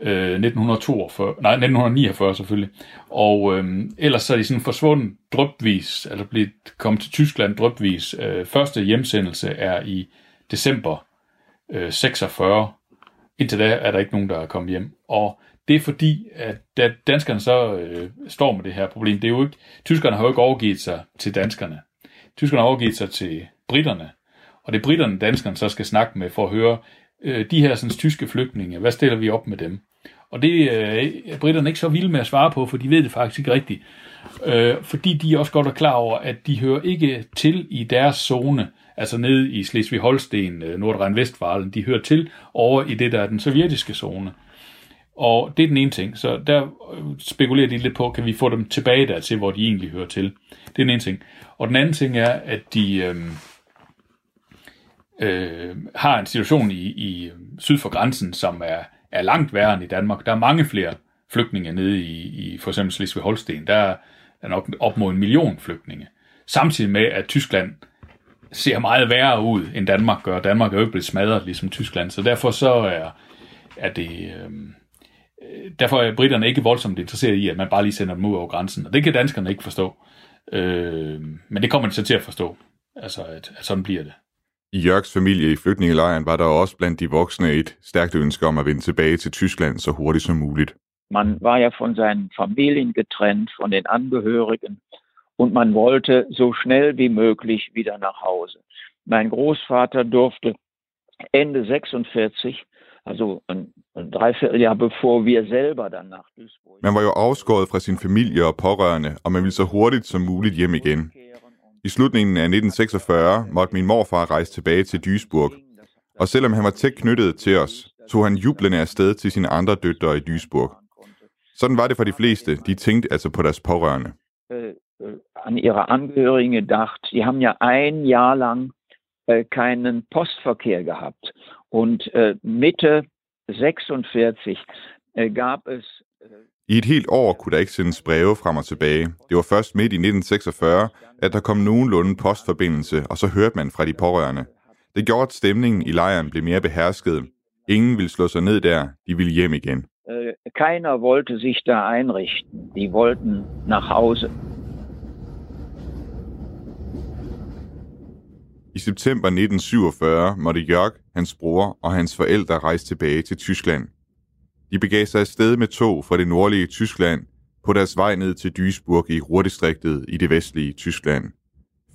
øh, 1942, nej 1949 selvfølgelig, og øh, ellers så er de sådan forsvundet drøbvis, eller altså blevet kommet til Tyskland drøbvis. Øh, første hjemsendelse er i december øh, 46. Indtil da er der ikke nogen, der er kommet hjem. Og det er fordi, at da danskerne så øh, står med det her problem, det er jo ikke, tyskerne har jo ikke overgivet sig til danskerne. Tyskerne har overgivet sig til britterne, og det er britterne, danskerne så skal snakke med for at høre, øh, de her sådan, tyske flygtninge, hvad stiller vi op med dem? Og det øh, er britterne ikke så vilde med at svare på, for de ved det faktisk ikke rigtigt. Øh, fordi de også godt er klar over, at de hører ikke til i deres zone, altså nede i Slesvig-Holsten, øh, Nordrhein-Vestfalen, de hører til over i det, der er den sovjetiske zone. Og det er den ene ting. Så der øh, spekulerer de lidt på, kan vi få dem tilbage der til, hvor de egentlig hører til. Det er den ene ting. Og den anden ting er, at de... Øh, øh, har en situation i, i øh, syd for grænsen, som er, er langt værre end i Danmark. Der er mange flere flygtninge nede i, i for eksempel Slesvig-Holsten. Der er nok op mod en million flygtninge. Samtidig med, at Tyskland ser meget værre ud, end Danmark gør. Danmark er jo ikke blevet smadret, ligesom Tyskland. Så derfor så er, er det... Øh, derfor er britterne ikke voldsomt interesseret i, at man bare lige sender dem ud over grænsen. Og det kan danskerne ikke forstå. Øh, men det kommer de så til at forstå. Altså, at, at sådan bliver det. I Jørgs familie i flygtningelejren var der også blandt de voksne et stærkt ønske om at vende tilbage til Tyskland så hurtigt som muligt. Man war ja von seinen Familien getrennt, von den Angehörigen und man wollte so schnell wie möglich wieder nach Hause. Mein Großvater durfte Ende 46, also ein, ein Dreivierteljahr bevor wir selber dann nach Duisburg. Man var jo afskåret fra sin familie og pårørende, og man ville så hurtigt som muligt hjem igen. I slutningen af 1946 måtte min morfar rejse tilbage til Duisburg, og selvom han var tæt knyttet til os, tog han jublende afsted til sine andre døtre i Duisburg. Sådan var det for de fleste. De tænkte altså på deres pårørende. Øh, øh, an ihre Angehörigen gedacht. Die haben ja ein Jahr lang äh, keinen Postverkehr gehabt. Und äh, Mitte 46 äh, gab es i et helt år kunne der ikke sendes breve frem og tilbage. Det var først midt i 1946, at der kom nogenlunde postforbindelse, og så hørte man fra de pårørende. Det gjorde, at stemningen i lejren blev mere behersket. Ingen ville slå sig ned der, de ville hjem igen. äh, keiner wollte sich da einrichten. Die wollten nach Hause. I september 1947 måtte Jørg, hans bror og hans forældre rejse tilbage til Tyskland. De begav sig afsted med tog fra det nordlige Tyskland på deres vej ned til Duisburg i Ruhrdistriktet i det vestlige Tyskland.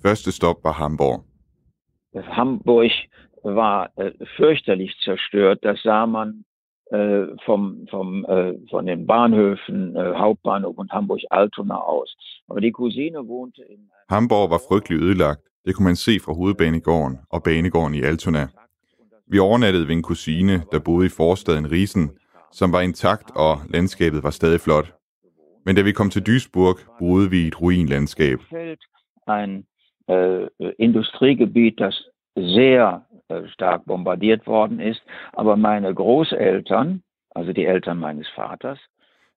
Første stop var Hamburg. Hamburg war äh, fürchterlich zerstört. Das sah man äh, vom, vom, äh, von den Bahnhöfen, Hauptbahnhof und Hamburg-Altona aus. Aber die Cousine wohnte in Hamburg var frygtelig ødelagt. Det kunne man se fra hovedbanegården og banegården i Altona. Vi overnattede ved en kusine, der boede i forstaden Riesen, som var intakt, og landskabet var stadig flot. Men da vi kom til Duisburg, boede vi i et ruinlandskab. Ein äh, Industriegebiet, das sehr äh, stark bombardiert worden ist. Aber meine Großeltern, also die Eltern meines Vaters,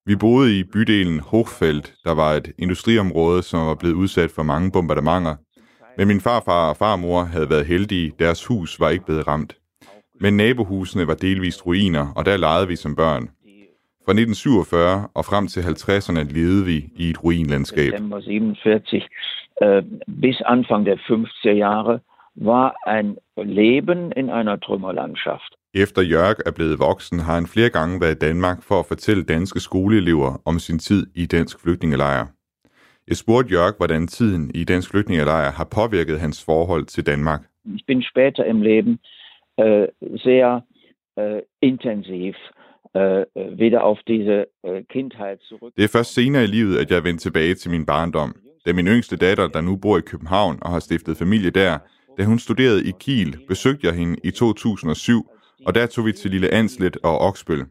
Vi boede i bydelen Hochfeld, der var et industriområde, som var blevet udsat for mange bombardementer. Men min farfar og farmor havde været heldige, deres hus var ikke blevet ramt. Men nabohusene var delvist ruiner, og der legede vi som børn. Fra 1947 og frem til 50'erne levede vi i et ruinlandskab. September 47 äh, bis Anfang der 50er Jahre war ein Leben in einer Trümmerlandschaft. Efter Jørg er blevet voksen, har han flere gange været i Danmark for at fortælle danske skoleelever om sin tid i dansk flygtningelejr. Jeg spurgte Jørg, hvordan tiden i dansk flygtningelejr har påvirket hans forhold til Danmark. Ich bin später im Leben sehr äh, intensiv äh, wieder auf diese äh, Kindheit zurück. Det er først senere i livet, at jeg er vendt tilbage til min barndom. Da min yngste datter, der nu bor i København og har stiftet familie der, da hun studerede i Kiel, besøgte jeg hende i 2007, og der tog vi til Lille Anslet og Oksbøl.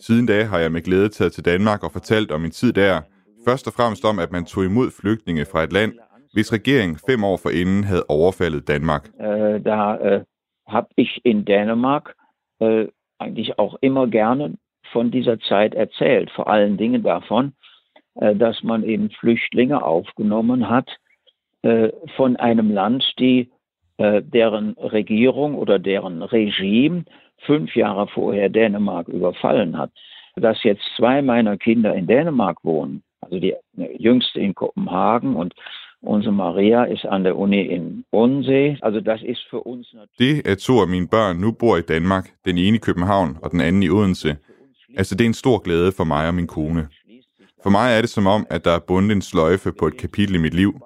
Siden da har jeg med glæde taget til Danmark og fortalt om min tid der, først og fremmest om, at man tog imod flygtninge fra et land, hvis regering fem år forinden havde overfaldet Danmark. Äh, da äh, habe ich in Dänemark äh, eigentlich auch immer gerne von dieser Zeit erzählt, vor allen Dingen davon, äh, dass man eben Flüchtlinge aufgenommen hat äh, von einem Land, die äh, deren Regierung oder deren Regime fünf Jahre vorher Dänemark überfallen hat. Dass jetzt zwei meiner Kinder in Dänemark wohnen, also die äh, jüngste in Kopenhagen und unsere Maria ist an der Uni in Bodensee. Also das ist für uns. Det, at to af mine børn nu bor i Danmark, den ene i København og den anden i Odense, altså det er en stor glæde for mig og min kone. For mig er det som om, at der er bundet en sløjfe på et kapitel i mit liv,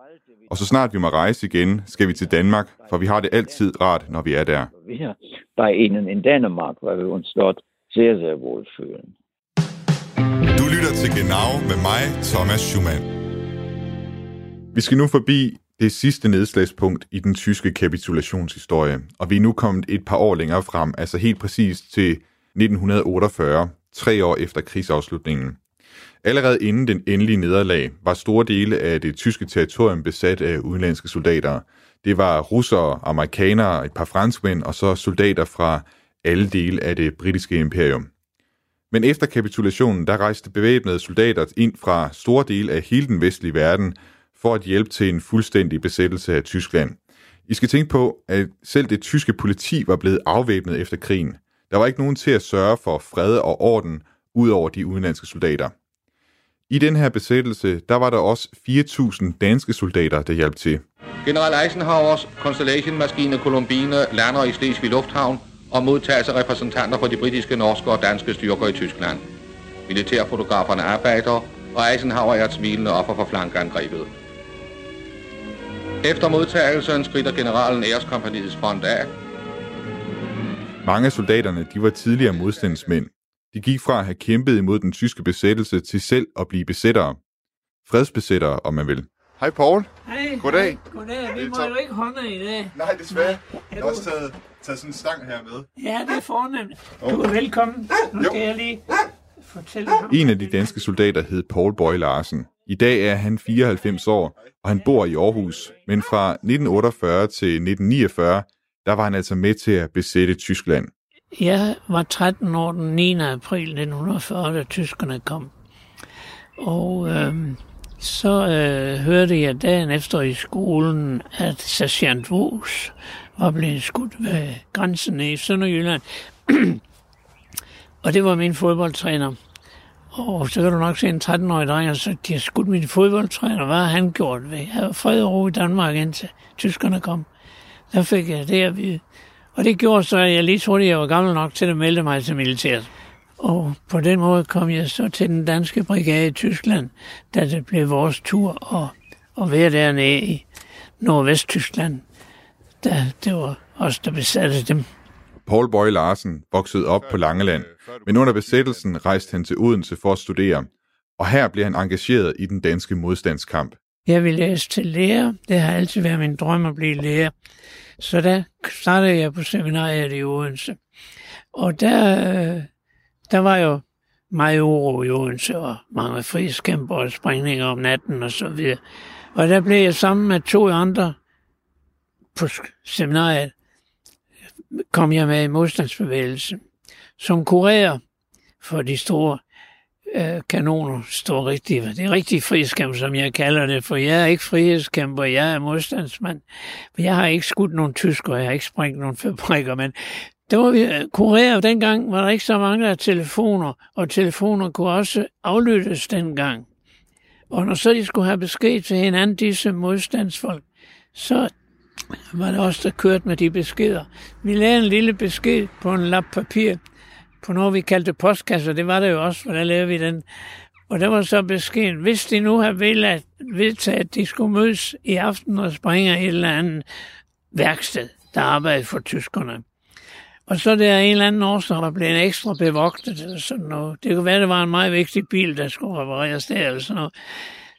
og så snart vi må rejse igen, skal vi til Danmark, for vi har det altid rart, når vi er der. Wir bei Ihnen in Dänemark, weil wir uns dort sehr, sehr wohl fühlen. Du lytter til Genau med mig, Thomas Schumann. Vi skal nu forbi det sidste nedslagspunkt i den tyske kapitulationshistorie, og vi er nu kommet et par år længere frem, altså helt præcis til 1948, tre år efter krigsafslutningen. Allerede inden den endelige nederlag var store dele af det tyske territorium besat af udenlandske soldater. Det var russere, amerikanere, et par franskmænd og så soldater fra alle dele af det britiske imperium. Men efter kapitulationen, der rejste bevæbnede soldater ind fra store dele af hele den vestlige verden for at hjælpe til en fuldstændig besættelse af Tyskland. I skal tænke på, at selv det tyske politi var blevet afvæbnet efter krigen. Der var ikke nogen til at sørge for fred og orden, ud over de udenlandske soldater. I den her besættelse, der var der også 4.000 danske soldater, der hjalp til. General Eisenhowers Constellation-maskine Columbine lander i Slesvig Lufthavn og modtages af repræsentanter for de britiske, norske og danske styrker i Tyskland. Militærfotograferne arbejder, og Eisenhower er et smilende offer for flankangrebet. Efter modtagelsen skrider generalen æreskompaniets front af. Mange af soldaterne, de var tidligere modstandsmænd. De gik fra at have kæmpet imod den tyske besættelse til selv at blive besættere. Fredsbesættere, om man vil. Hej Paul. Hej. Goddag. Goddag. Vi må jo ikke hånde i dag. Nej, desværre. Er Jeg har du- også taget, taget sådan en stang her med. Ja, det er fornemt. Du er velkommen. Nu skal jeg lige. En af de danske soldater hed Paul Boy Larsen. I dag er han 94 år, og han bor i Aarhus. Men fra 1948 til 1949, der var han altså med til at besætte Tyskland. Jeg var 13 år den 9. april 1940, da tyskerne kom. Og øh, så øh, hørte jeg dagen efter i skolen, at sergeant Vos var blevet skudt ved grænsen i Sønderjylland. og det var min fodboldtræner. Og så kan du nok se en 13-årig dreng, og så de har skudt min fodboldtræner. Hvad har han gjort ved? Jeg havde fred og ro i Danmark, indtil tyskerne kom. Der fik jeg det at vide. Og det gjorde så, at jeg lige troede, at jeg var gammel nok til at melde mig til militæret. Og på den måde kom jeg så til den danske brigade i Tyskland, da det blev vores tur at, at være dernede i Nordvest-Tyskland. Da det var os, der besatte dem. Paul Boy Larsen voksede op på Langeland, men under besættelsen rejste han til Odense for at studere. Og her blev han engageret i den danske modstandskamp. Jeg ville læse til lærer. Det har altid været min drøm at blive lærer. Så der startede jeg på seminariet i Odense. Og der, øh, der var jo meget uro i Odense, og mange friskæmper og springninger om natten og så videre. Og der blev jeg sammen med to andre på seminariet, kom jeg med i modstandsbevægelsen, som kurerer for de store øh, kanoner, står rigtige, det er rigtig frihedskæmper, som jeg kalder det, for jeg er ikke frihedskæmper, jeg er modstandsmand. Jeg har ikke skudt nogen tyskere, jeg har ikke sprængt nogen fabrikker, men der var vi øh, kurerer, dengang var der ikke så mange af telefoner, og telefoner kunne også aflyttes dengang. Og når så de skulle have besked til hinanden, disse modstandsfolk, så var det også der kørte med de beskeder. Vi lavede en lille besked på en lap papir, på noget, vi kaldte postkasser. Det var det jo også, hvordan lavede vi den. Og der var så beskeden, hvis de nu har velat, vedtaget, at de skulle mødes i aften og springe et eller andet værksted, der arbejdede for tyskerne. Og så der en eller anden årsag, der blev en ekstra bevogtet eller sådan noget. Det kunne være, det var en meget vigtig bil, der skulle repareres der eller sådan noget.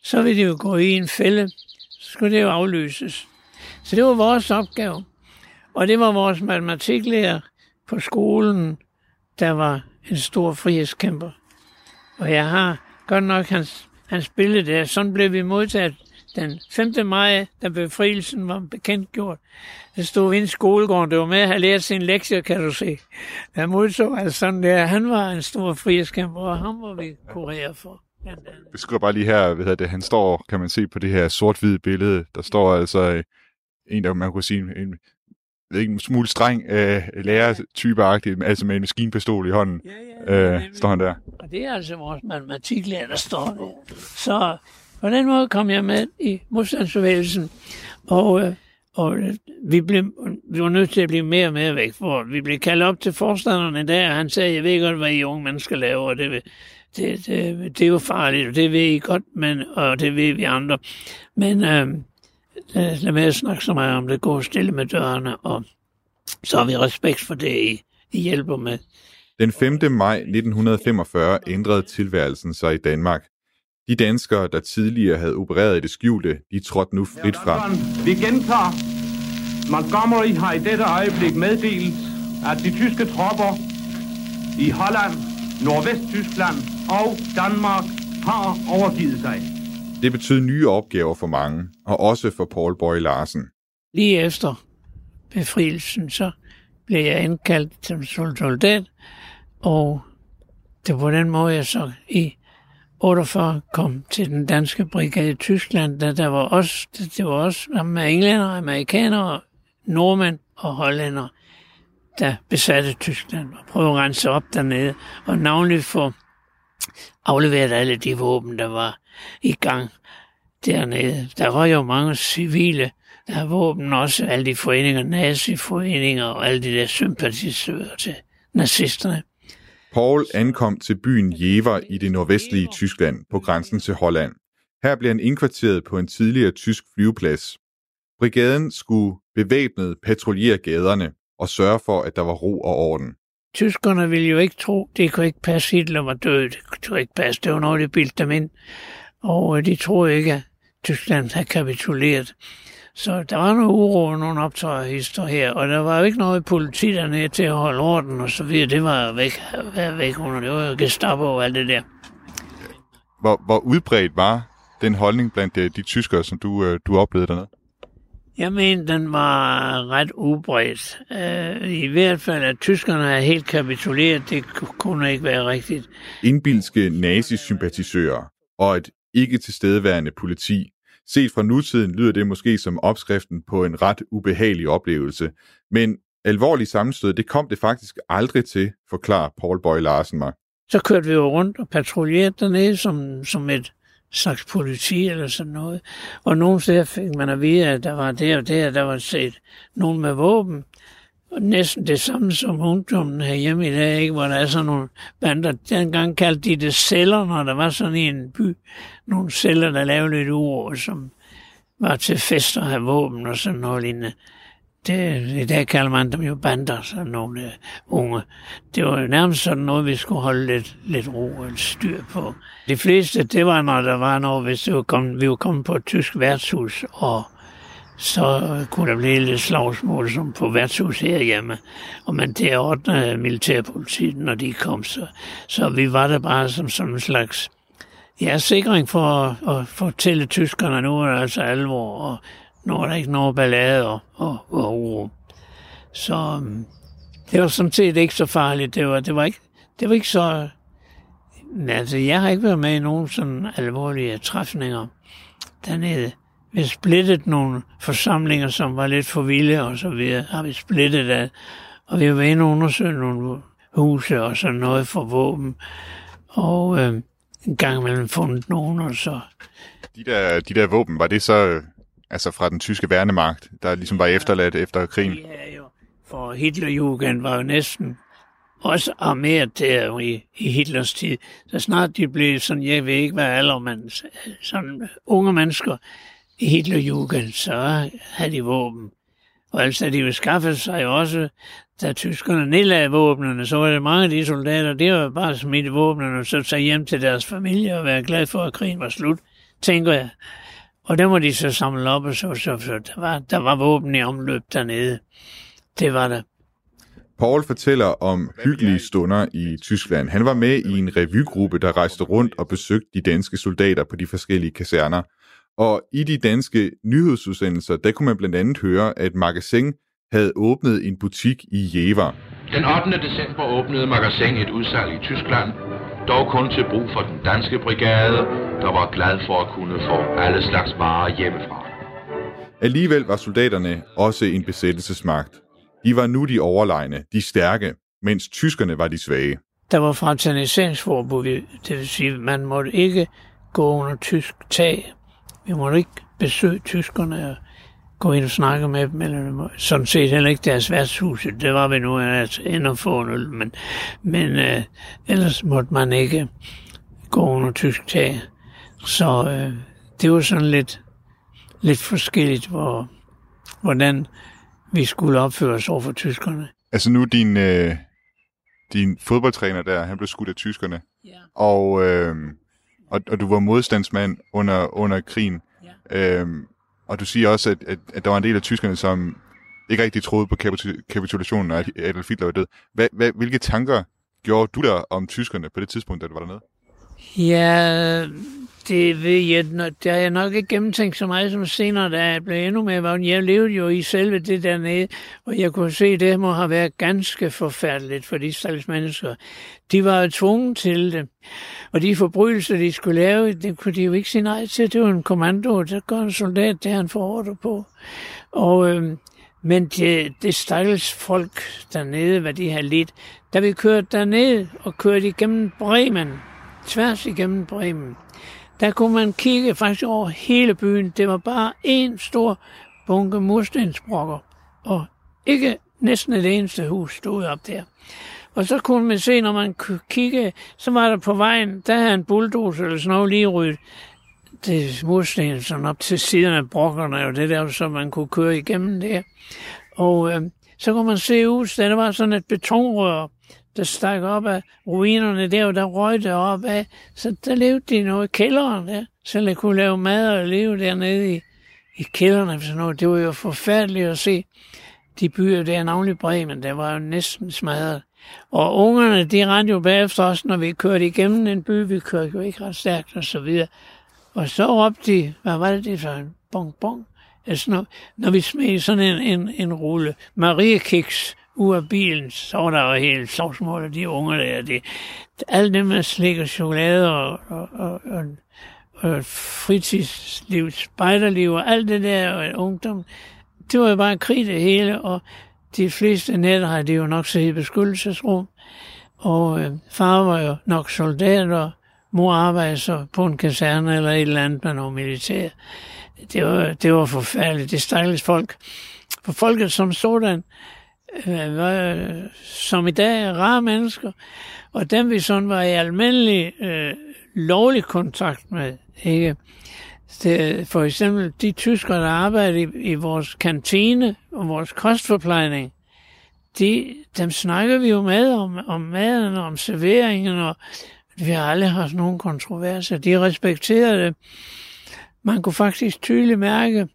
Så ville de jo gå i en fælde. Så skulle det jo aflyses. Så det var vores opgave. Og det var vores matematiklærer på skolen, der var en stor frihedskæmper. Og jeg har godt nok hans, hans billede der. Sådan blev vi modtaget den 5. maj, da befrielsen var bekendtgjort. Der stod vi i skolegården. Det var med at have lært sin lektie, kan du se. Der modtog altså sådan der. Han var en stor frihedskæmper, og ham var vi kurerer for. Vi skriver bare lige her, ved at det, han står, kan man se på det her sort-hvide billede, der står altså øh, en, der man kunne sige, en, en, ved ikke, en smule streng øh, lærertypeagtig, altså med en maskinpistol i hånden, ja, ja, øh, står han der. Og det er altså vores matematiklærer, der står der. Så på den måde kom jeg med i modstandsbevægelsen, og, øh, og øh, vi, blev, vi var nødt til at blive mere og mere væk for Vi blev kaldt op til forstanderne der, og han sagde, jeg ved godt, hvad I unge mennesker laver, og det, det, det, det er jo farligt, og det ved I godt, men, og det ved vi andre. Men øh, lad, lad med at snakke så meget om det, gå stille med dørene, og så har vi respekt for det, I, I hjælper med. Den 5. maj 1945 ændrede tilværelsen sig i Danmark. De danskere, der tidligere havde opereret i det skjulte, de trådte nu frit frem. Vi gentager. Montgomery har i dette øjeblik meddelt, at de tyske tropper i Holland, Nordvesttyskland og Danmark har overgivet sig. Det betød nye opgaver for mange, og også for Paul Boy Larsen. Lige efter befrielsen, så blev jeg indkaldt som soldat, og det var på den måde, jeg så i 48 kom til den danske brigade i Tyskland, da der var også, det var også med englænder, amerikanere, nordmænd og hollænder, der besatte Tyskland og prøvede at rense op dernede, og navnligt for afleveret alle de våben, der var i gang dernede. Der var jo mange civile, der har våben også, alle de foreninger, naziforeninger og alle de der sympatisører til nazisterne. Paul ankom til byen Jever i det nordvestlige Tyskland på grænsen til Holland. Her blev han indkvarteret på en tidligere tysk flyveplads. Brigaden skulle bevæbnet patruljere gaderne og sørge for, at der var ro og orden. Tyskerne ville jo ikke tro, det kunne ikke passe, Hitler var død. Det kunne ikke passe, det var noget, de bildte dem ind. Og øh, de troede ikke, at Tyskland havde kapituleret. Så der var noget uro og nogle optøjerhister her, og der var jo ikke noget politi dernede til at holde orden og så videre. Det var væk, var væk under det var jo Gestapo og alt det der. Hvor, hvor udbredt var den holdning blandt de, de tyskere, som du, øh, du oplevede dernede? Jeg mener, den var ret ubredt. Uh, I hvert fald, at tyskerne er helt kapituleret, det kunne ikke være rigtigt. Indbilske nazisympatisører og et ikke tilstedeværende politi. Set fra nutiden lyder det måske som opskriften på en ret ubehagelig oplevelse, men alvorlig sammenstød, det kom det faktisk aldrig til, forklarer Paul Boy Larsen mig. Så kørte vi jo rundt og patruljerede dernede som, som et slags politi eller sådan noget. Og nogle steder fik man at vide, at der var der og der, der var set nogen med våben. Og næsten det samme som ungdommen herhjemme i dag, ikke? hvor der er sådan nogle bander. Dengang kaldte de det celler, når der var sådan en by. Nogle celler, der lavede lidt uro, som var til fester og have våben og sådan noget lignende. Det, I dag kalder man dem jo bander, sådan nogle øh, unge. Det var jo nærmest sådan noget, vi skulle holde lidt, lidt ro og styr på. De fleste, det var, når der var noget, hvis det var kommet, vi var kommet på et tysk værtshus, og så kunne der blive lidt slagsmål som på værtshus herhjemme. Og man det ordnede militærpolitiet, når de kom. Så, så vi var der bare som, som en slags ja, sikring for at, at fortælle tyskerne, nu er det altså alvor, og når der ikke nogen ballade og, og, og uro. Så øhm, det var sådan set ikke så farligt. Det var, det var, ikke, det var ikke så... Altså, jeg har ikke været med i nogen sådan alvorlige træfninger dernede. Vi har splittet nogle forsamlinger, som var lidt for vilde, og så videre har vi splittet det. Og vi har været inde og undersøge nogle huse og sådan noget for våben. Og øh, en gang imellem fundet nogen, og så... De der, de der våben, var det så altså fra den tyske værnemagt, der ligesom var efterladt efter krigen? Ja, jo. For Hitlerjugend var jo næsten også armeret der i, i Hitlers tid. Så snart de blev sådan, jeg ved ikke hvad alder, men sådan unge mennesker i Hitlerjugend, så havde de våben. Og altså de jo skaffet sig også, da tyskerne nedlagde våbnene, så var det mange af de soldater, det var bare smidt våbnene og så tage hjem til deres familie og være glad for, at krigen var slut, tænker jeg. Og der må de så samle op, og så, så, så der, var, der var våben i omløb dernede. Det var der. Paul fortæller om hyggelige stunder i Tyskland. Han var med i en revygruppe, der rejste rundt og besøgte de danske soldater på de forskellige kaserner. Og i de danske nyhedsudsendelser, der kunne man blandt andet høre, at Magasin havde åbnet en butik i Jever. Den 8. december åbnede Magasin et udsalg i Tyskland, dog kun til brug for den danske brigade, der var glad for at kunne få alle slags varer hjemmefra. Alligevel var soldaterne også en besættelsesmagt. De var nu de overlegne, de stærke, mens tyskerne var de svage. Der var fraterniseringsforbud, det vil sige, at man måtte ikke gå under tysk tag. Vi måtte ikke besøge tyskerne gå ind og snakke med dem, eller sådan set heller ikke deres værtshus. Det var vi nu altså end at få en øl, men, men øh, ellers måtte man ikke gå under tysk tag. Så øh, det var sådan lidt, lidt forskelligt, hvor, hvordan vi skulle opføre os over for tyskerne. Altså nu din, øh, din fodboldtræner der, han blev skudt af tyskerne, ja. og, øh, og, og du var modstandsmand under, under krigen. Ja. Øh, og du siger også, at, at, at der var en del af tyskerne, som ikke rigtig troede på kapitulationen, og Adolf Hitler var død. Hvad, hvad, hvilke tanker gjorde du der om tyskerne på det tidspunkt, da du var dernede? Ja, det ved jeg, det har jeg nok ikke gennemtænkt så meget som senere, da jeg blev endnu mere vågen. Jeg levede jo i selve det dernede, og jeg kunne se, at det må have været ganske forfærdeligt for de stakkels mennesker. De var jo tvunget til det, og de forbrydelser, de skulle lave, det kunne de jo ikke sige nej til. Det var en kommando, der gør en soldat, det han får ordre på. Og, øh, men det, det stakkels folk dernede, hvad de har lidt, da vi kørte derned og kørte igennem Bremen, tværs igennem Bremen, der kunne man kigge faktisk over hele byen. Det var bare en stor bunke murstensbrokker, og ikke næsten et eneste hus stod op der. Og så kunne man se, når man kiggede, så var der på vejen, der havde en bulldozer eller sådan noget lige ryddet det mursten sådan op til siden af brokkerne, og det der, så man kunne køre igennem der. Og øh, så kunne man se ud, der var sådan et betonrør, der stak op af ruinerne der, og der røg det op af. Så der levede de noget i kælderen der. så de kunne lave mad og leve dernede i, i kælderne. Sådan noget. Det var jo forfærdeligt at se de byer der, navnlig Bremen, der var jo næsten smadret. Og ungerne, de rendte jo bagefter os, når vi kørte igennem en by. Vi kørte jo ikke ret stærkt og så videre. Og så råbte de, hvad var det, det for bong bong? Altså, når, når vi smed sådan en, en, en rulle Marie-kiks ud af bilen, så var der jo helt sovsmål af de unger der. De, alle dem med slik og chokolade og, og, og, og, og fritidsliv, spejderliv og alt det der og ungdom, det var jo bare krig det hele, og de fleste nætter har de jo nok siddet i beskyttelsesrum, og øh, far var jo nok soldat, og mor arbejdede så på en kaserne eller et eller andet med noget militær. Det var, det var forfærdeligt. Det stakkels folk. For folket som sådan, Øh, var, som i dag er rare mennesker, og dem vi sådan var i almindelig øh, lovlig kontakt med, ikke? Det, for eksempel de tyskere, der arbejder i, i vores kantine og vores kostforplejning, de, dem snakker vi jo med om, om maden og om serveringen, og vi har aldrig haft nogen kontroverser. De respekterede det. Man kunne faktisk tydeligt mærke,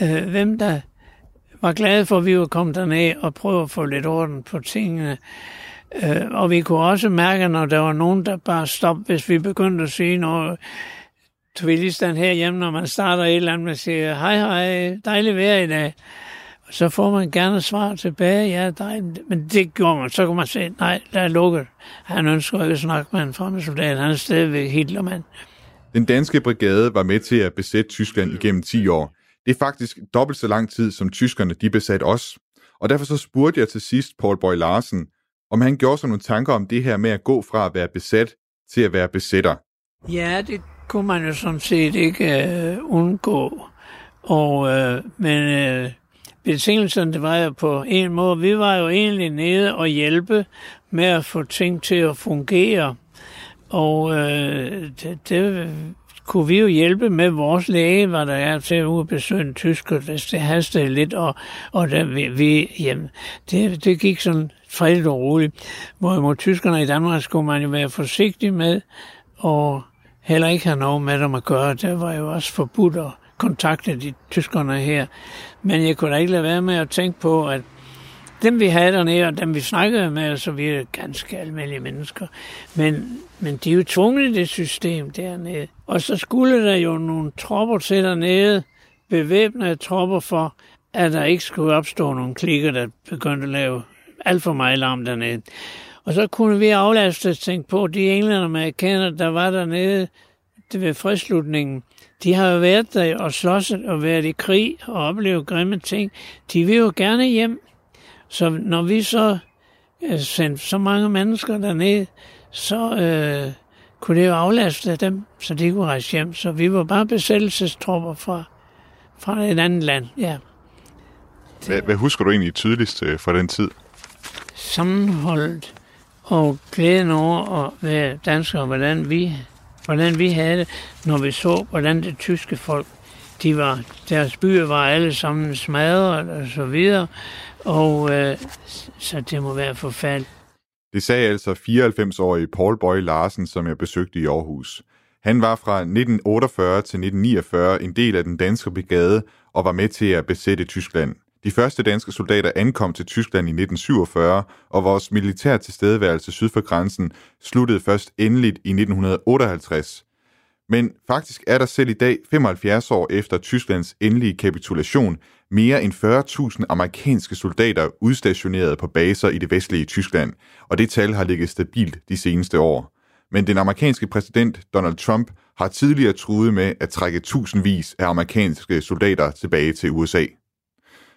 øh, hvem der var glade for, at vi var kommet derned og prøve at få lidt orden på tingene. Øh, og vi kunne også mærke, når der var nogen, der bare stoppede, hvis vi begyndte at sige noget tvillistan herhjemme, når man starter et eller andet man siger, hej hej, dejligt vejr i dag. Og så får man gerne svar tilbage, ja, dejligt. Men det gjorde man. Så kunne man sige, nej, der er lukket. Han ønsker ikke at snakke med en fremmedsoldat. Han er stadigvæk Hitlermand. Den danske brigade var med til at besætte Tyskland igennem 10 år. Det er faktisk dobbelt så lang tid, som tyskerne de besatte os. Og derfor så spurgte jeg til sidst Paul Boy Larsen, om han gjorde sig nogle tanker om det her med at gå fra at være besat til at være besætter. Ja, det kunne man jo sådan set ikke øh, undgå. Og, øh, men øh, betingelserne, det var jo på en måde, vi var jo egentlig nede og hjælpe med at få ting til at fungere. Og øh, det, det kunne vi jo hjælpe med vores læge, var der er til at besøge en tysker, hvis det hastede lidt, og, og der, vi, vi jamen, det, det gik sådan fredeligt og roligt. Hvorimod tyskerne i Danmark skulle man jo være forsigtig med, og heller ikke have noget med dem at gøre. Det var jo også forbudt at kontakte de tyskerne her. Men jeg kunne da ikke lade være med at tænke på, at dem vi havde dernede, og dem vi snakkede med, så vi er ganske almindelige mennesker. Men, men de er jo tvunget i det system dernede. Og så skulle der jo nogle tropper til dernede, bevæbnede tropper for, at der ikke skulle opstå nogle klikker, der begyndte at lave alt for meget larm dernede. Og så kunne vi aflaste og tænke på, de englænder og amerikanere, der var dernede det ved fredslutningen, de har jo været der og slås og været i krig og oplevet grimme ting. De vil jo gerne hjem. Så når vi så øh, sendte så mange mennesker derned, så øh, kunne det jo aflaste dem, så de kunne rejse hjem. Så vi var bare besættelsestropper fra, fra et andet land, ja. Hvad, hvad husker du egentlig tydeligst øh, fra den tid? Sammenholdet og glæden over at være dansker, hvordan vi, hvordan vi havde det, når vi så, hvordan det tyske folk, de var, deres byer var alle sammen smadret og så videre, og øh, så det må være forfærdeligt. Det sagde altså 94-årige Paul Boy Larsen, som jeg besøgte i Aarhus. Han var fra 1948 til 1949 en del af den danske brigade og var med til at besætte Tyskland. De første danske soldater ankom til Tyskland i 1947, og vores militær tilstedeværelse syd for grænsen sluttede først endeligt i 1958. Men faktisk er der selv i dag, 75 år efter Tysklands endelige kapitulation, mere end 40.000 amerikanske soldater udstationeret på baser i det vestlige Tyskland, og det tal har ligget stabilt de seneste år. Men den amerikanske præsident Donald Trump har tidligere truet med at trække tusindvis af amerikanske soldater tilbage til USA.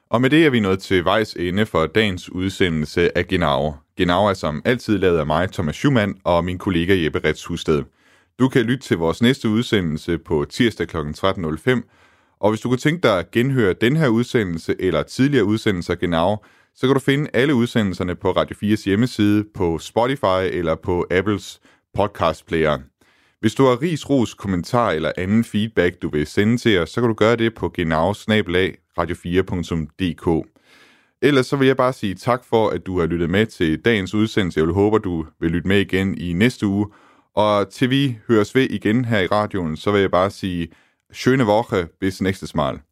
Og med det er vi nået til vejs ende for dagens udsendelse af Genau. Genau er som altid lavet af mig, Thomas Schumann, og min kollega Jeppe Rets Husted. Du kan lytte til vores næste udsendelse på tirsdag kl. 13.05, og hvis du kunne tænke dig at genhøre den her udsendelse eller tidligere udsendelser Genau, så kan du finde alle udsendelserne på Radio 4's hjemmeside, på Spotify eller på Apples podcast player. Hvis du har ris, ros, kommentar eller anden feedback, du vil sende til os, så kan du gøre det på genau radio4.dk. Ellers så vil jeg bare sige tak for, at du har lyttet med til dagens udsendelse. Jeg vil håbe, du vil lytte med igen i næste uge. Og til vi høres ved igen her i radioen, så vil jeg bare sige, schöne Woche, bis nächstes Mal.